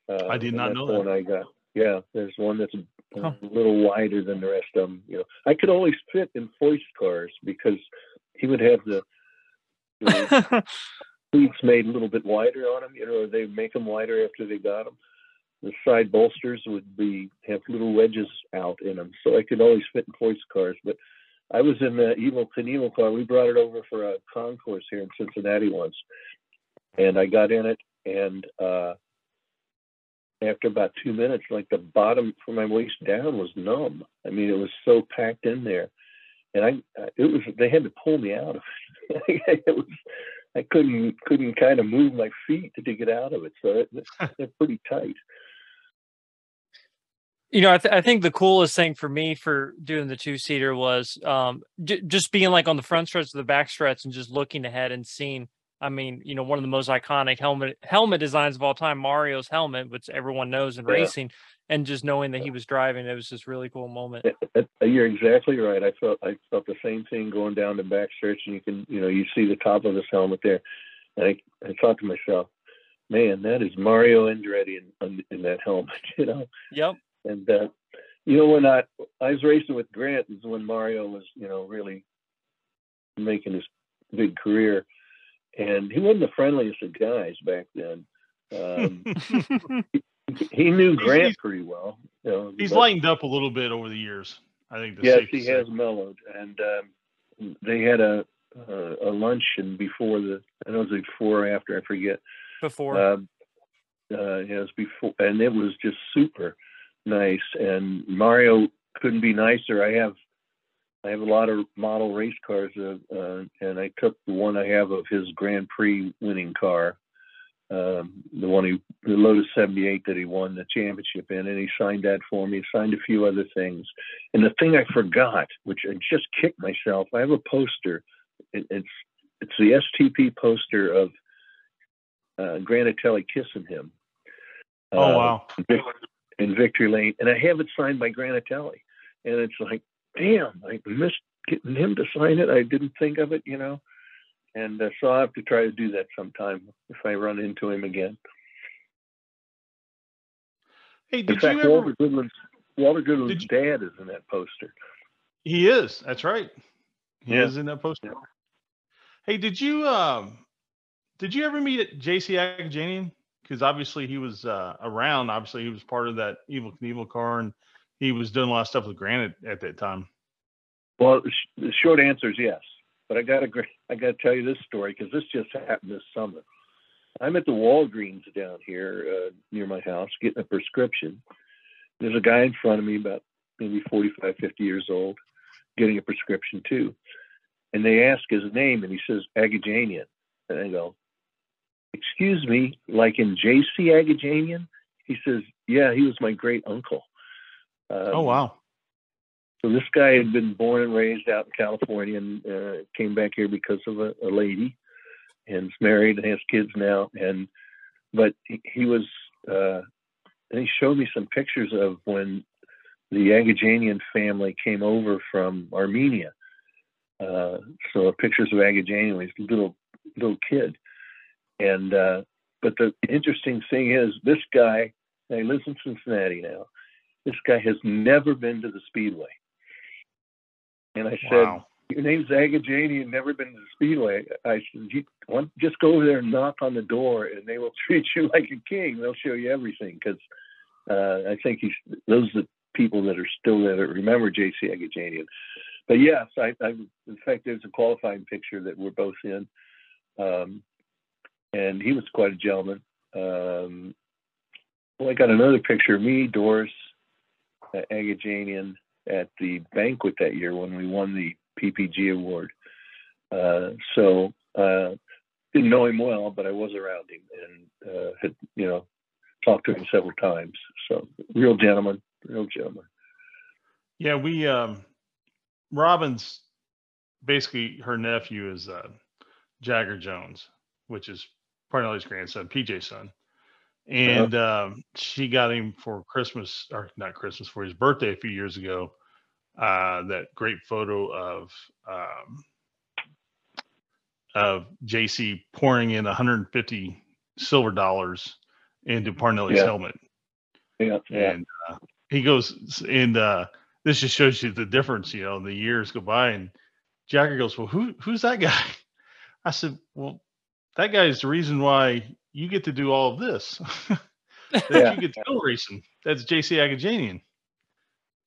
Uh, I did not know that. one I got. Yeah, there's one that's a, a little wider than the rest of them. You know, I could always fit in Foyt's cars because he would have the, the [LAUGHS] seats made a little bit wider on them. You know, they make them wider after they got them. The side bolsters would be have little wedges out in them, so I could always fit in Foyt's cars. But I was in the Evel Knievel car. We brought it over for a concourse here in Cincinnati once, and I got in it, and uh, after about two minutes, like the bottom from my waist down was numb. I mean, it was so packed in there, and I it was they had to pull me out of it. [LAUGHS] it was I couldn't couldn't kind of move my feet to get out of it, so it, [LAUGHS] they're pretty tight. you know, I, th- I think the coolest thing for me for doing the two seater was um, j- just being like on the front stretch of the back stretch and just looking ahead and seeing. I mean, you know, one of the most iconic helmet helmet designs of all time, Mario's helmet, which everyone knows in Yeah. racing, and just knowing that he was driving, it was just really cool moment. You're exactly right. I felt I felt the same thing going down the back stretch, and you can you know you see the top of his helmet there, and I I thought to myself, man, that is Mario Andretti in in that helmet, [LAUGHS] you know. Yep. And uh, you know when I I was racing with Grant is when Mario was you know really making his big career, and he wasn't the friendliest of guys back then. [LAUGHS] Um, [LAUGHS] he knew Grant he's- pretty well. You know, He's but- lightened up a little bit over the years. I think. that's Yes, safe to he say. has mellowed, and um, they had a uh, a luncheon before the. I know it was before or after. I forget. Before. Um, uh, yeah, it was before, and it was just super nice. And Mario couldn't be nicer. I have I have a lot of model race cars, uh, uh, and I took the one I have of his Grand Prix winning car, um, the one he, the Lotus 78 that he won the championship in, and he signed that for me. He signed a few other things, and the thing I forgot, which I just kicked myself, I have a poster. It, it's it's the STP poster of uh, Granatelli kissing him. Oh uh, wow. In Victory Lane, and I have it signed by Granatelli, and it's like, damn, I missed getting him to sign it. I didn't think of it, you know, and uh, so I will have to try to do that sometime if I run into him again. Hey, In did fact, you ever? Walter Goodland's Walter Did dad is in that poster. He is. That's right. He Yeah. is in that poster. Yeah. Hey, did you um did you ever meet JC Agajanian? Because obviously he was uh, around. Obviously he was part of that Evel Knievel car, and he was doing a lot of stuff with Granite at that time. Well, the short answer is yes, but I got to I got to tell you this story because this just happened this summer. I'm at the Walgreens down here uh, near my house getting a prescription. There's a guy in front of me about maybe 45, 50 years old getting a prescription too. And they ask his name and he says Agajanian. And I go, excuse me, like in JC Agajanian? He says, yeah, he was my great uncle. Um, oh wow. So this guy had been born and raised out in California and uh, came back here because of a, a lady, and is married and has kids now. And but he, he was, uh, and he showed me some pictures of when the Agajanian family came over from Armenia. Uh, so pictures of Agajanian he's a little little kid. And uh, but the interesting thing is, this guy, he lives in Cincinnati now. This guy has never been to the Speedway. And I said, Wow. Your name's Agajani and never been to the Speedway. I said, you, want, just go over there and knock on the door and they will [LAUGHS] treat you like a king. They'll show you everything because uh, I think he's, those are the people that are still there that remember JC Agajanian. But yes, I, I, in fact, there's a qualifying picture that we're both in. Um, and he was quite a gentleman. Um, well, I got another picture of me, Doris, uh, Agajanian at the banquet that year when we won the PPG award. Uh, so uh, didn't know him well, but I was around him and uh, had you know talked to him several times. So real gentleman, real gentleman. Yeah, we um Robin's basically her nephew is uh Jagger Jones, which is Parnelli's grandson, PJ's son. And um, she got him for Christmas, or not Christmas, for his birthday a few years ago. Uh, that great photo of um, of JC pouring in 150 silver dollars into Parnelli's Yeah. helmet. Yeah, yeah, And uh, he goes, and uh, this just shows you the difference, you know, the years go by. And Jagger goes, Well, who who's that guy? [LAUGHS] I said, Well, that guy is the reason why you get to do all of this. [LAUGHS] that Yeah. you get to go racing. That's JC Agajanian.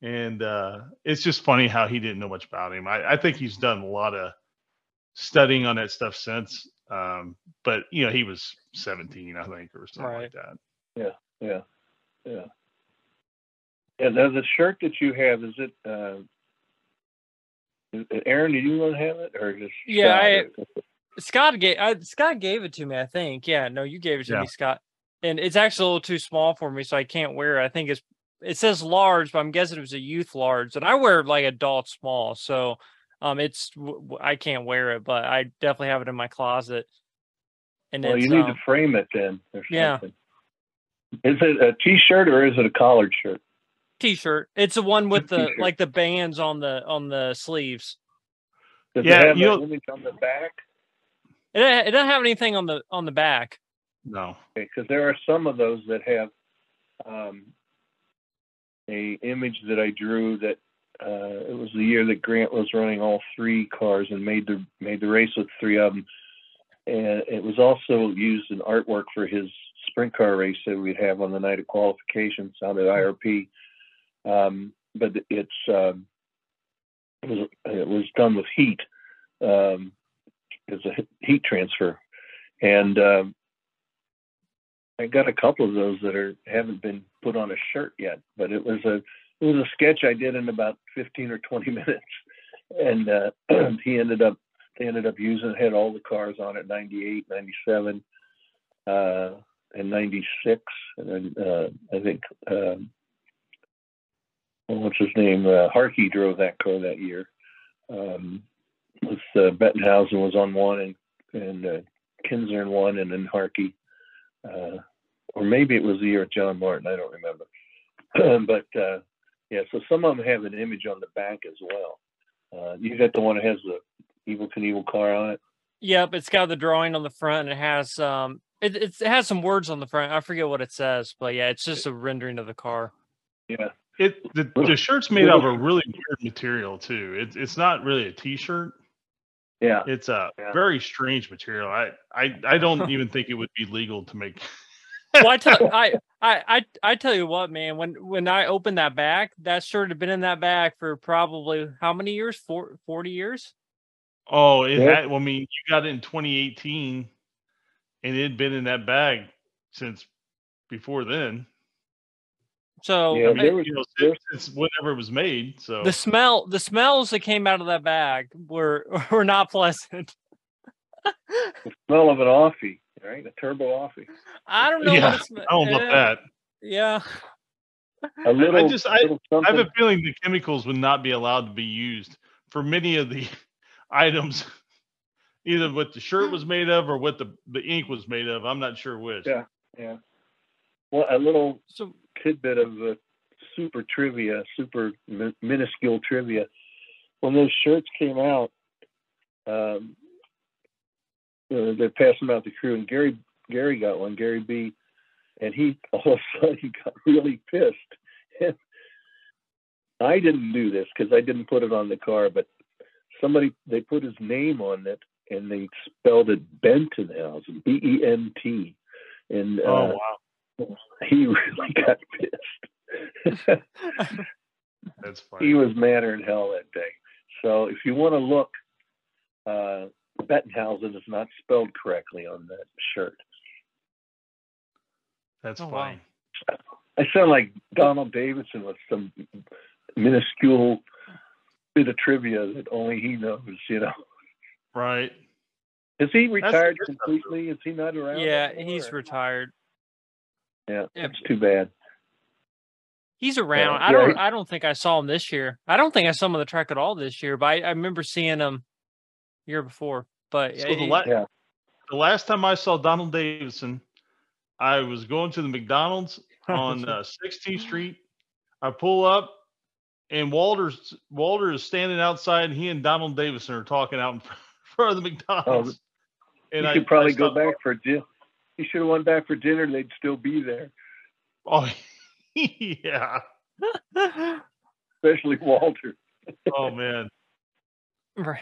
And uh, it's just funny how he didn't know much about him. I, I think he's done a lot of studying on that stuff since. Um, but you know, he was 17, I think, or something Right. like that. yeah, yeah. Yeah. And then the shirt that you have is it? Uh, Aaron, do you want to have it or just? Yeah, Scott? I- Scott gave I, Scott gave it to me. I think. Yeah, no, you gave it to Yeah. me, Scott. And it's actually a little too small for me, so I can't wear it. I think it's it says large, but I'm guessing it was a youth large, and I wear like adult small, so um, it's I can't wear it, but I definitely have it in my closet. And Well, it's, you need um, to frame it then. Or Yeah. something. Is it a T-shirt or is it a collared shirt? t-shirt. It's the one with the t-shirt. like the bands on the on the sleeves. Does Yeah, it have you that image on the back? It it doesn't have anything on the on the back. No. Because there are some of those that have um, a image that I drew that uh, it was the year that Grant was running all three cars and made the made the race with three of them, and it was also used in artwork for his sprint car race that we'd have on the night of qualifications out at IRP. Um, but it's um, it was it was done with heat. Um, it's a heat transfer, and um, I got a couple of those that are haven't been put on a shirt yet, but it was a it was a sketch I did in about 15 or 20 [LAUGHS] minutes, and uh, [CLEARS THROAT] he ended up they ended up using had all the cars on it 98, 97, uh, and 96, and then uh, I think um, what's his name? Uh, Harkey drove that car that year. Um, with uh, Bettenhausen was on one and and uh, Kinser in one, and then Harkey or maybe it was the year of John Martin. I don't remember. [CLEARS THROAT] but uh, yeah, so some of them have an image on the back as well. Uh, you got the one that has the Evel Knievel car on it. Yep, it's got the drawing on the front and it has um it, it's, it has some words on the front. I forget what it says, but yeah, it's just a rendering of the car. Yeah, It the, the shirt's made out of a really weird material too. It's it's not really a t-shirt. yeah, It's a Yeah. very strange material. I, I I don't [LAUGHS] even think it would be legal to make. Well, I tell I, I I I tell you what, man, when when I opened that bag, that shirt had been in that bag for probably how many years? Four, 40 years? Oh, it Yeah. had. Well, I mean, you got it in 2018, and it had been in that bag since before then. So Yeah, I I- mean, there was- you know, there- since, since whenever it was made. So the smell the smells that came out of that bag were [LAUGHS] were not pleasant. The smell of an offie, right? A turbo offie. I don't know Yeah, what it sm- I don't know yeah, that. Yeah. A little, just- I- little I have a feeling the chemicals would not be allowed to be used for many of the [LAUGHS] items, either what the shirt was made of or what the, the ink was made of. I'm not sure which. Yeah. yeah. Well, a little So tidbit of uh, super trivia, super mi- minuscule trivia. When those shirts came out, um, uh, they passed them out to the crew, and Gary Gary got one, Gary B, and he [LAUGHS] all of a sudden he got really pissed. And I didn't do this because I didn't put it on the car, but somebody they put his name on it and they spelled it Bentonhausen, B E N T, and uh, Oh wow, he [LAUGHS] really got pissed. that's funny. he was madder than hell that day. So if you want to look, uh, Bettenhausen is not spelled correctly on that shirt. That's Oh, wow. I sound like Donald Davidson with some minuscule bit of trivia that only he knows, you know. Right. Is he retired good stuff, though. completely? Is he not around? Yeah, anymore, he's retired. Yeah, Yeah. that's too bad. He's around. yeah, I don't. he- I don't think I saw him this year. I don't think I saw him on the track at all this year. But I, I remember seeing him year before. But So yeah, the, la- Yeah. the last time I saw Donald Davidson, I was going to the McDonald's on uh, [LAUGHS] 16th Street. I pull up, and Walter's Walter is standing outside, and he and Donald Davidson are talking out in [LAUGHS] front of the McDonald's. and you I should probably I go stopped- back for dinner. You should have went back for dinner. They'd still be there, Oh, [LAUGHS] yeah. especially Walter. Oh man. Right.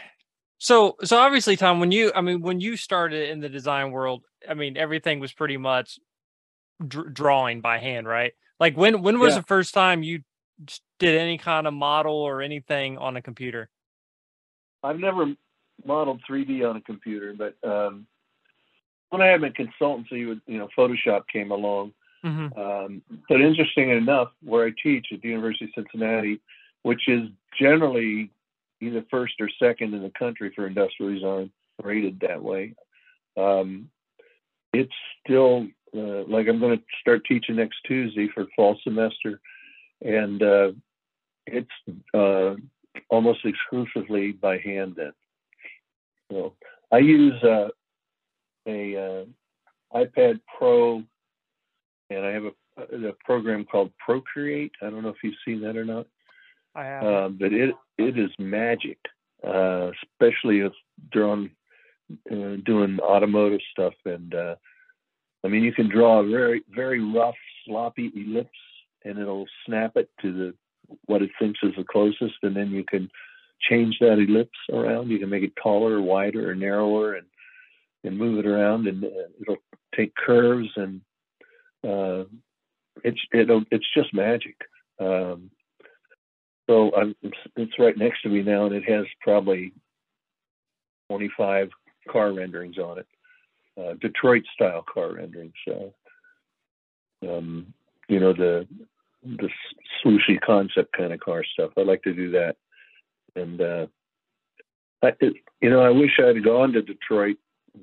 So so obviously, Tom, when you I mean when you started in the design world, I mean everything was pretty much dr- drawing by hand, right? Like when when was Yeah. the first time you did any kind of model or anything on a computer? I've never modeled 3D on a computer, but um, when I had my consultancy with, you know, Photoshop came along. hmm Um, but interesting enough, where I teach at the University of Cincinnati, which is generally either first or second in the country for industrial design, rated that way, um, it's still uh, like I'm going to start teaching next Tuesday for fall semester, and uh, it's uh, almost exclusively by hand then. So I use uh, a uh, iPad Pro, and I have a, a program called Procreate. I don't know if you've seen that or not, Um, but it it is magic, uh, especially if drawing, uh, doing automotive stuff. And uh, I mean, you can draw a very very rough, sloppy ellipse, and it'll snap it to the what it thinks is the closest, and then you can change that ellipse around. You can make it taller, wider, or narrower, and and move it around, and uh, it'll take curves, and uh, it's it'll it's just magic. Um, so I'm, it's, right next to me now, and it has probably 25 car renderings on it, uh, Detroit style car renderings. So, um, you know the the swooshy concept kind of car stuff. I like to do that, and uh, I, it, you know I wish I had gone to Detroit,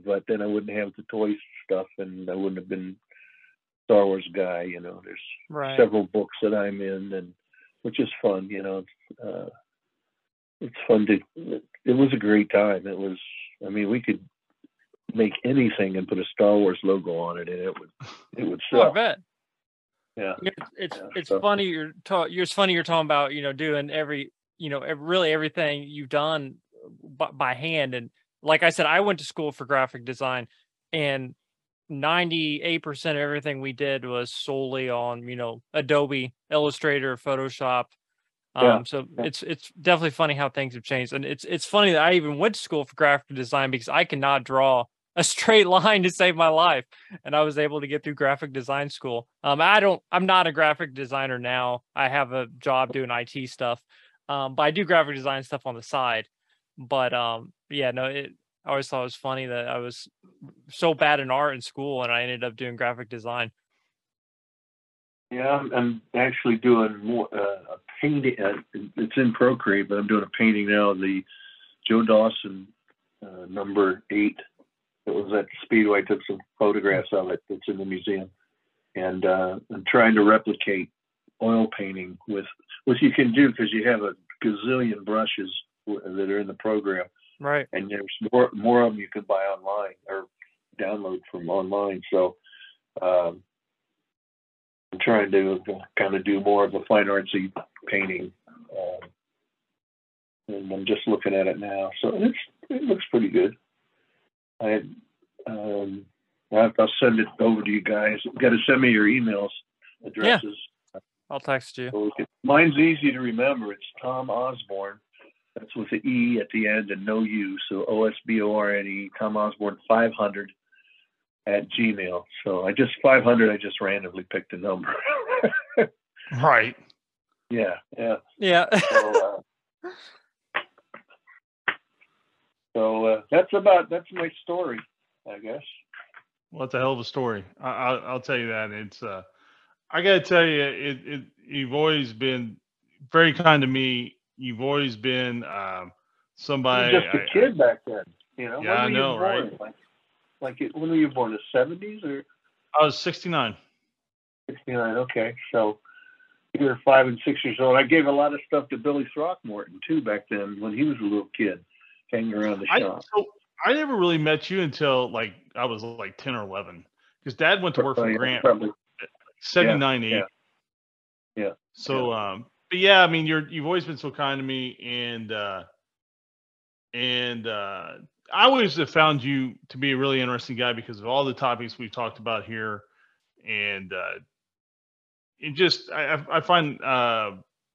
but then I wouldn't have the toy stuff, and I wouldn't have been Star Wars guy. You know, there's right. several books that I'm in, and which is fun. You know, it's, uh, it's fun to. It was a great time. It was. I mean, we could make anything and put a Star Wars logo on it, and it would it would Oh, I sell. bet. Yeah. It's it's, Yeah, it's so- funny you're ta- you're it's funny you're talking about you know doing every you know really everything you've done by, by hand and like I said I went to school for graphic design and 98% of everything we did was solely on you know Adobe Illustrator Photoshop um Yeah, so yeah. it's it's definitely funny how things have changed and it's it's funny that I even went to school for graphic design because I cannot draw [LAUGHS] a straight line to save my life and I was able to get through graphic design school. Um, I don't, I'm not a graphic designer now. I have a job doing IT stuff, um, but I do graphic design stuff on the side. But um, yeah, no, it. I always thought it was funny that I was so bad in art in school and I ended up doing graphic design. Yeah, I'm, actually doing more uh, a painting. Uh, it's in Procreate, but I'm doing a painting now. of The Joe Dawson uh, number eight. It was at Speedway. I took some photographs of it. It's in the museum, and uh, I'm trying to replicate oil painting with which you can do because you have a gazillion brushes that are in the program, Right. and there's more more of them you can buy online or download from online. So um, I'm trying to kind of do more of a fine artsy painting, um, and I'm just looking at it now. So it's it looks pretty good. I um, I'll I'll send it over to you guys. You got to send me your emails addresses. Yeah. I'll text you. So we can- mine's easy to remember. It's Tom Osborne. That's with the E at the end and no U. So O S B O R N E, Tom Osborne 500 at Gmail. So I just 500, I just randomly picked a number. [LAUGHS] Right. yeah, yeah. Yeah. So, uh, so uh, that's about, that's my story, I guess. Well, that's a hell of a story. I, I, I'll tell you that. It's. Uh, I gotta tell you, it, it. You've always been very kind to me. You've always been um, I somebody. just a I- kid back then. You know, Yeah, when I were know, right? Like, like it, when were you born? The seventies or I was 69. sixty nine? Okay, so you were five and six years old. I gave a lot of stuff to Billy Throckmorton too back then when he was a little kid, hanging around the I, shop. so I never really met you until like I was like 10 or 11 because dad went to work for yeah, Grant probably. 79 yeah. Yeah. So, um, but yeah, I mean, you're, you've always been so kind to me and, uh, and, uh, I always have found you to be a really interesting guy because of all the topics we've talked about here. And, uh, it just, I, I- find, uh,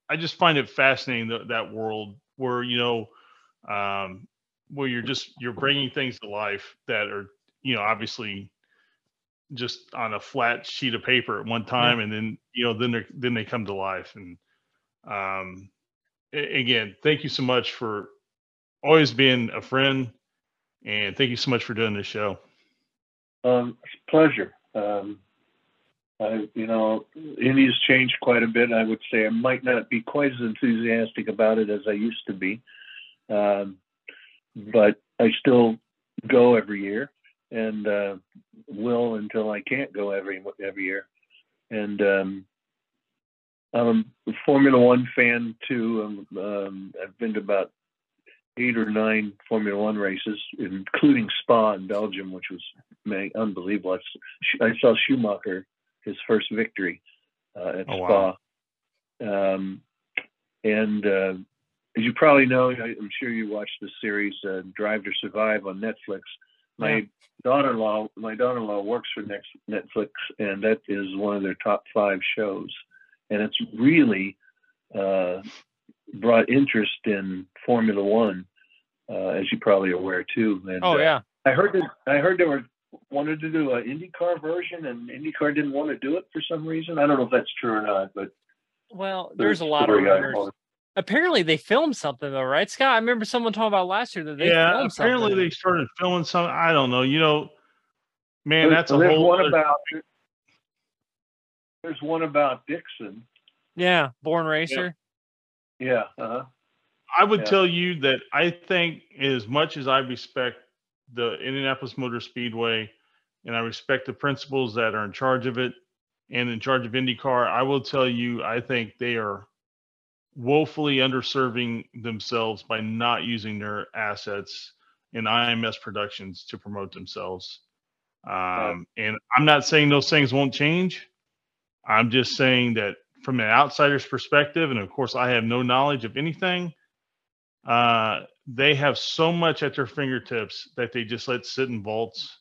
I just find it fascinating that, that world where, you know, um, where you're just, you're bringing things to life that are, you know, obviously just on a flat sheet of paper at one time and then you know then they then they come to life and um again thank you so much for always being a friend and thank you so much for doing this show Um, pleasure. Um, I, you know, Indy's changed quite a bit. I would say I might not be quite as enthusiastic about it as I used to be, um, but I still go every year and uh, will until I can't go every every year. And um, I'm a Formula One fan too. Um, um, I've been to about eight or nine Formula One races, including Spa in Belgium, which was man, unbelievable. I saw Schumacher his first victory uh, at Oh, Spa, wow. um, and uh, as you probably know, I- I'm sure you watched the series uh, Drive to Survive on Netflix. My Yeah. daughter-in-law, my daughter-in-law works for Netflix, and that is one of their top five shows, and it's really uh, brought interest in Formula One, uh, as you probably are aware too. And, Oh uh, yeah. I heard that I heard they were wanted to do an IndyCar version, and IndyCar didn't want to do it for some reason. I don't know if that's true or not, but Well, the there's a lot of story rumors. Apparently, they filmed something though, right, Scott? I remember someone talking about last year that they filmed something. yeah filmed apparently something. they started filming some i don't know you know man There's- that's a there's whole one other- about there's one about Dixon. Yeah, Born Racer. Yeah, uh-huh. I would Yeah. tell you that I think as much as I respect the Indianapolis Motor Speedway and I respect the principals that are in charge of it and in charge of IndyCar, I will tell you I think they are woefully underserving themselves by not using their assets in IMS productions to promote themselves. Um, and I'm not saying those things won't change. I'm just saying that from an outsider's perspective, and of course, I have no knowledge of anything uh, they have so much at their fingertips that they just let sit in vaults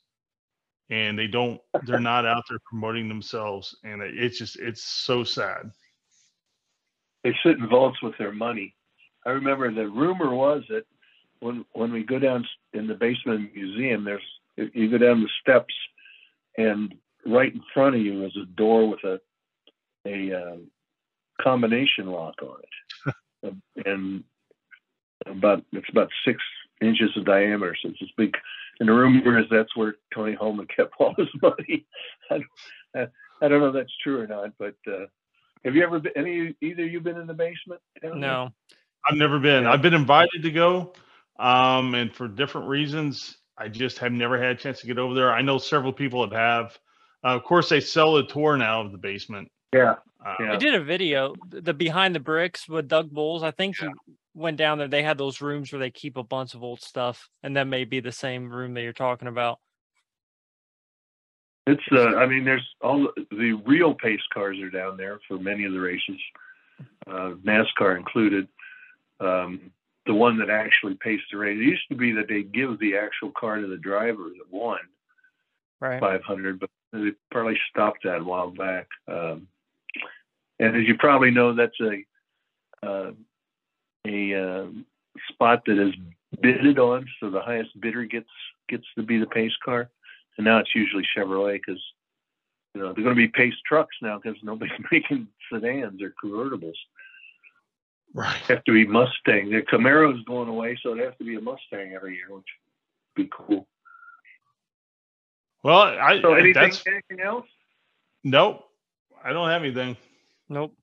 and they don't they're not out there promoting themselves. And it- it's just it's so sad. They sit in vaults with their money. I remember the rumor was that when when we go down in the basement of the museum, there's you go down the steps, and right in front of you is a door with a a um, combination lock on it, [LAUGHS] and about it's about six inches of diameter, so it's this big. And the rumor is that's where Tony Hulman kept all his money. [LAUGHS] I, I, I don't know if that's true or not, but uh, have you ever been? Any either you've been in the basement? down there? No. i've never been Yeah. i've been invited to go um and for different reasons i just have never had a chance to get over there i know several people that have uh, of course they sell a tour now of the basement Yeah, uh, yeah. They did a video, the behind the bricks with Doug Boles. I think he went down there. They had those rooms where they keep a bunch of old stuff, and that may be the same room that you're talking about. It's uh, I mean, there's all the, the real pace cars are down there for many of the races, uh, NASCAR included. Um, the one that actually paced the race. It used to be that they give the actual car to the driver that won Right. 500, but they probably stopped that a while back. Um, and as you probably know, that's a uh, a um spot that is bidded on, so the highest bidder gets gets to be the pace car. And now it's usually Chevrolet because you know they're going to be pace trucks now because nobody's [LAUGHS] making sedans or convertibles. right have to be Mustang. The Camaro's going away, so it has to be a Mustang every year, which would be cool. well i, So anything, that's anything else? nope i don't have anything Nope.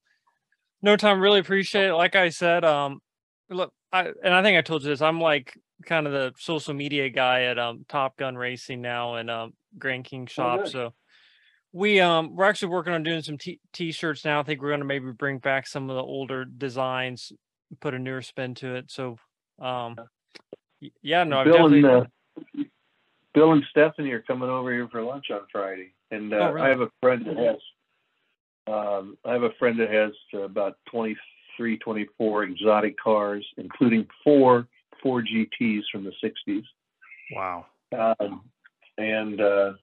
No time. Really appreciate it. Like I said, um, look, I and I think I told you this. I'm like kind of the social media guy at um Top Gun Racing now and um Grant King Shop. good. so we um we're actually working on doing some t- t-shirts now. I think we're gonna maybe bring back some of the older designs, put a newer spin to it. So um yeah, no, I've Bill and uh, Bill and Stephanie are coming over here for lunch on Friday, and uh, Oh, really? I have a friend that has. Um, I have a friend that has uh, about 23, 24 exotic cars, including four Ford GTs from the '60s. Wow. Um, and uh,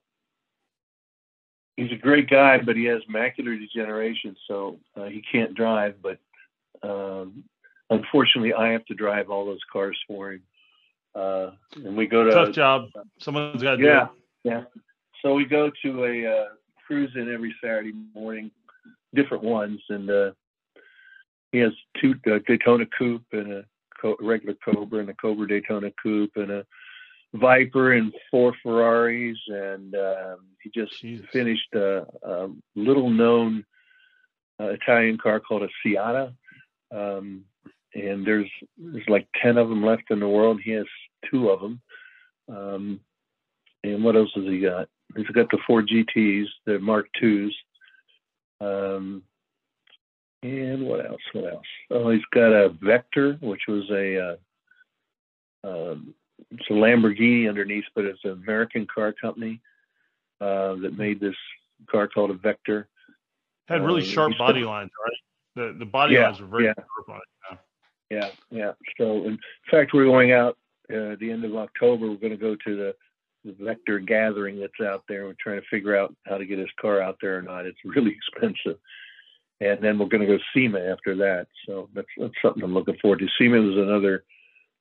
he's a great guy, but he has macular degeneration, so uh, he can't drive. But um, unfortunately, I have to drive all those cars for him. Uh, and we go to Tough job. Someone's got to do yeah, it. yeah. So we go to a uh, cruise in every Saturday morning, different ones, and uh, he has two uh, Daytona Coupe and a co- regular Cobra and a Cobra Daytona Coupe and a Viper and four Ferraris, and um, he just Jesus. finished a, a little known uh, Italian car called a Siata. Um, and there's there's like ten of them left in the world. He has two of them. Um, and what else has he got? He's got the four GTS, the Mark IIs. Um, and what else? What else? Oh, he's got a Vector, which was a uh, um, it's a Lamborghini underneath, but it's an American car company uh, that made this car called a Vector. Had really Uh, sharp body lines, right? The the body Yeah, lines were very yeah. sharp on it. Yeah. Yeah, yeah. So, in fact, we're going out uh, at the end of October. We're going to go to the Vector gathering that's out there. We're trying to figure out how to get his car out there or not. It's really [LAUGHS] expensive. And then we're going to go SEMA after that. So that's that's something I'm looking forward to. SEMA is another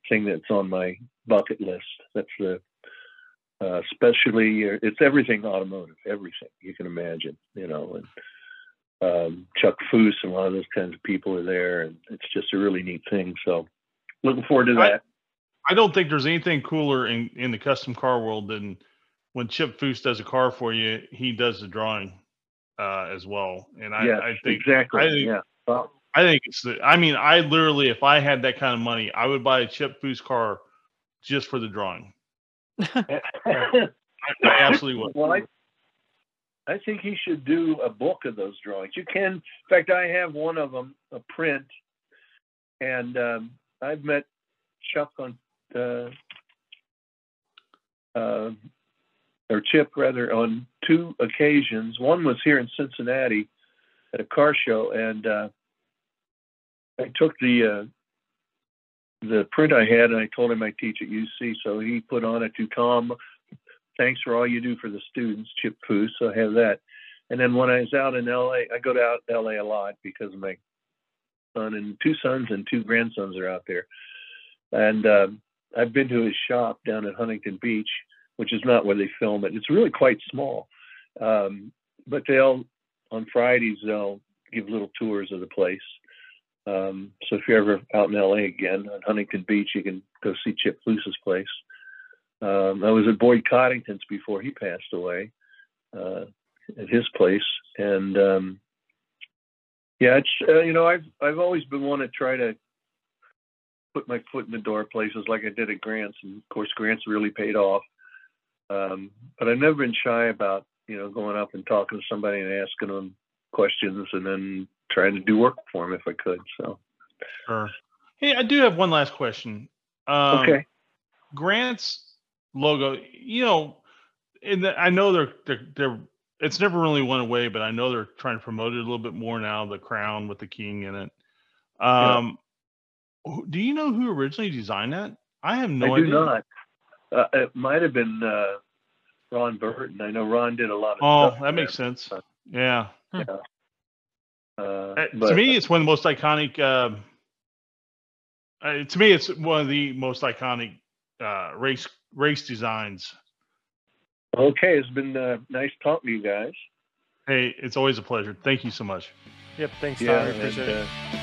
thing that's on my bucket list. That's the uh, especially it's everything automotive, everything you can imagine, you know. And um, Chuck Foose and a lot of those kinds of people are there, and it's just a really neat thing. So, looking forward to that. I don't think there's anything cooler in, in the custom car world than when Chip Foose does a car for you, he does the drawing uh, as well. And I, yeah, I think exactly. I think- yeah. Well, I think it's the I mean, I literally if I had that kind of money, I would buy a Chip Foose car just for the drawing. I, I absolutely would. well, I, I think he should do a book of those drawings. You can, in fact, I have one of them, a print, and um, I've met Chuck on, or Chip rather, on two occasions. One was here in Cincinnati at a car show, and uh, I took the uh, the print I had, and I told him I teach at UC, so he put on it to Tom thanks for all you do for the students, Chip Foose. So I have that. And then when I was out in LA, I go to out LA a lot because my son and two sons and two grandsons are out there. And um, I've been to his shop down at Huntington Beach, which is not where they film it. It's really quite small. Um, but they'll, on Fridays, they'll give little tours of the place. Um, so if you're ever out in LA again on Huntington Beach, you can go see Chip Foose's place. Um, I was at Boyd Coddington's before he passed away uh, at his place, and um, yeah, it's uh, you know I've I've always been one to try to put my foot in the door places like I did at Grants, and of course Grants really paid off. Um, but I've never been shy about you know going up and talking to somebody and asking them questions, and then trying to do work for them if I could. So Sure. Hey, I do have one last question. Um, okay, Grant's logo, you know, and I know they're they're they're it's never really went away, but I know they're trying to promote it a little bit more now. The crown with the king in it. Um, who- do you know who originally designed that? I have no idea. I do not. Uh, it might have been uh, Ron Burton. I know Ron did a lot of Oh, stuff. that makes sense. Yeah. sense. Uh, Uh, but, to me, it's one of the most iconic. Um, uh, to me, it's one of the most iconic uh, race race designs. okay, it's been uh, nice talking to you guys. Hey, it's always a pleasure. Thank you so much. Yep, thanks, Yeah, Tyler. and, Appreciate it. uh,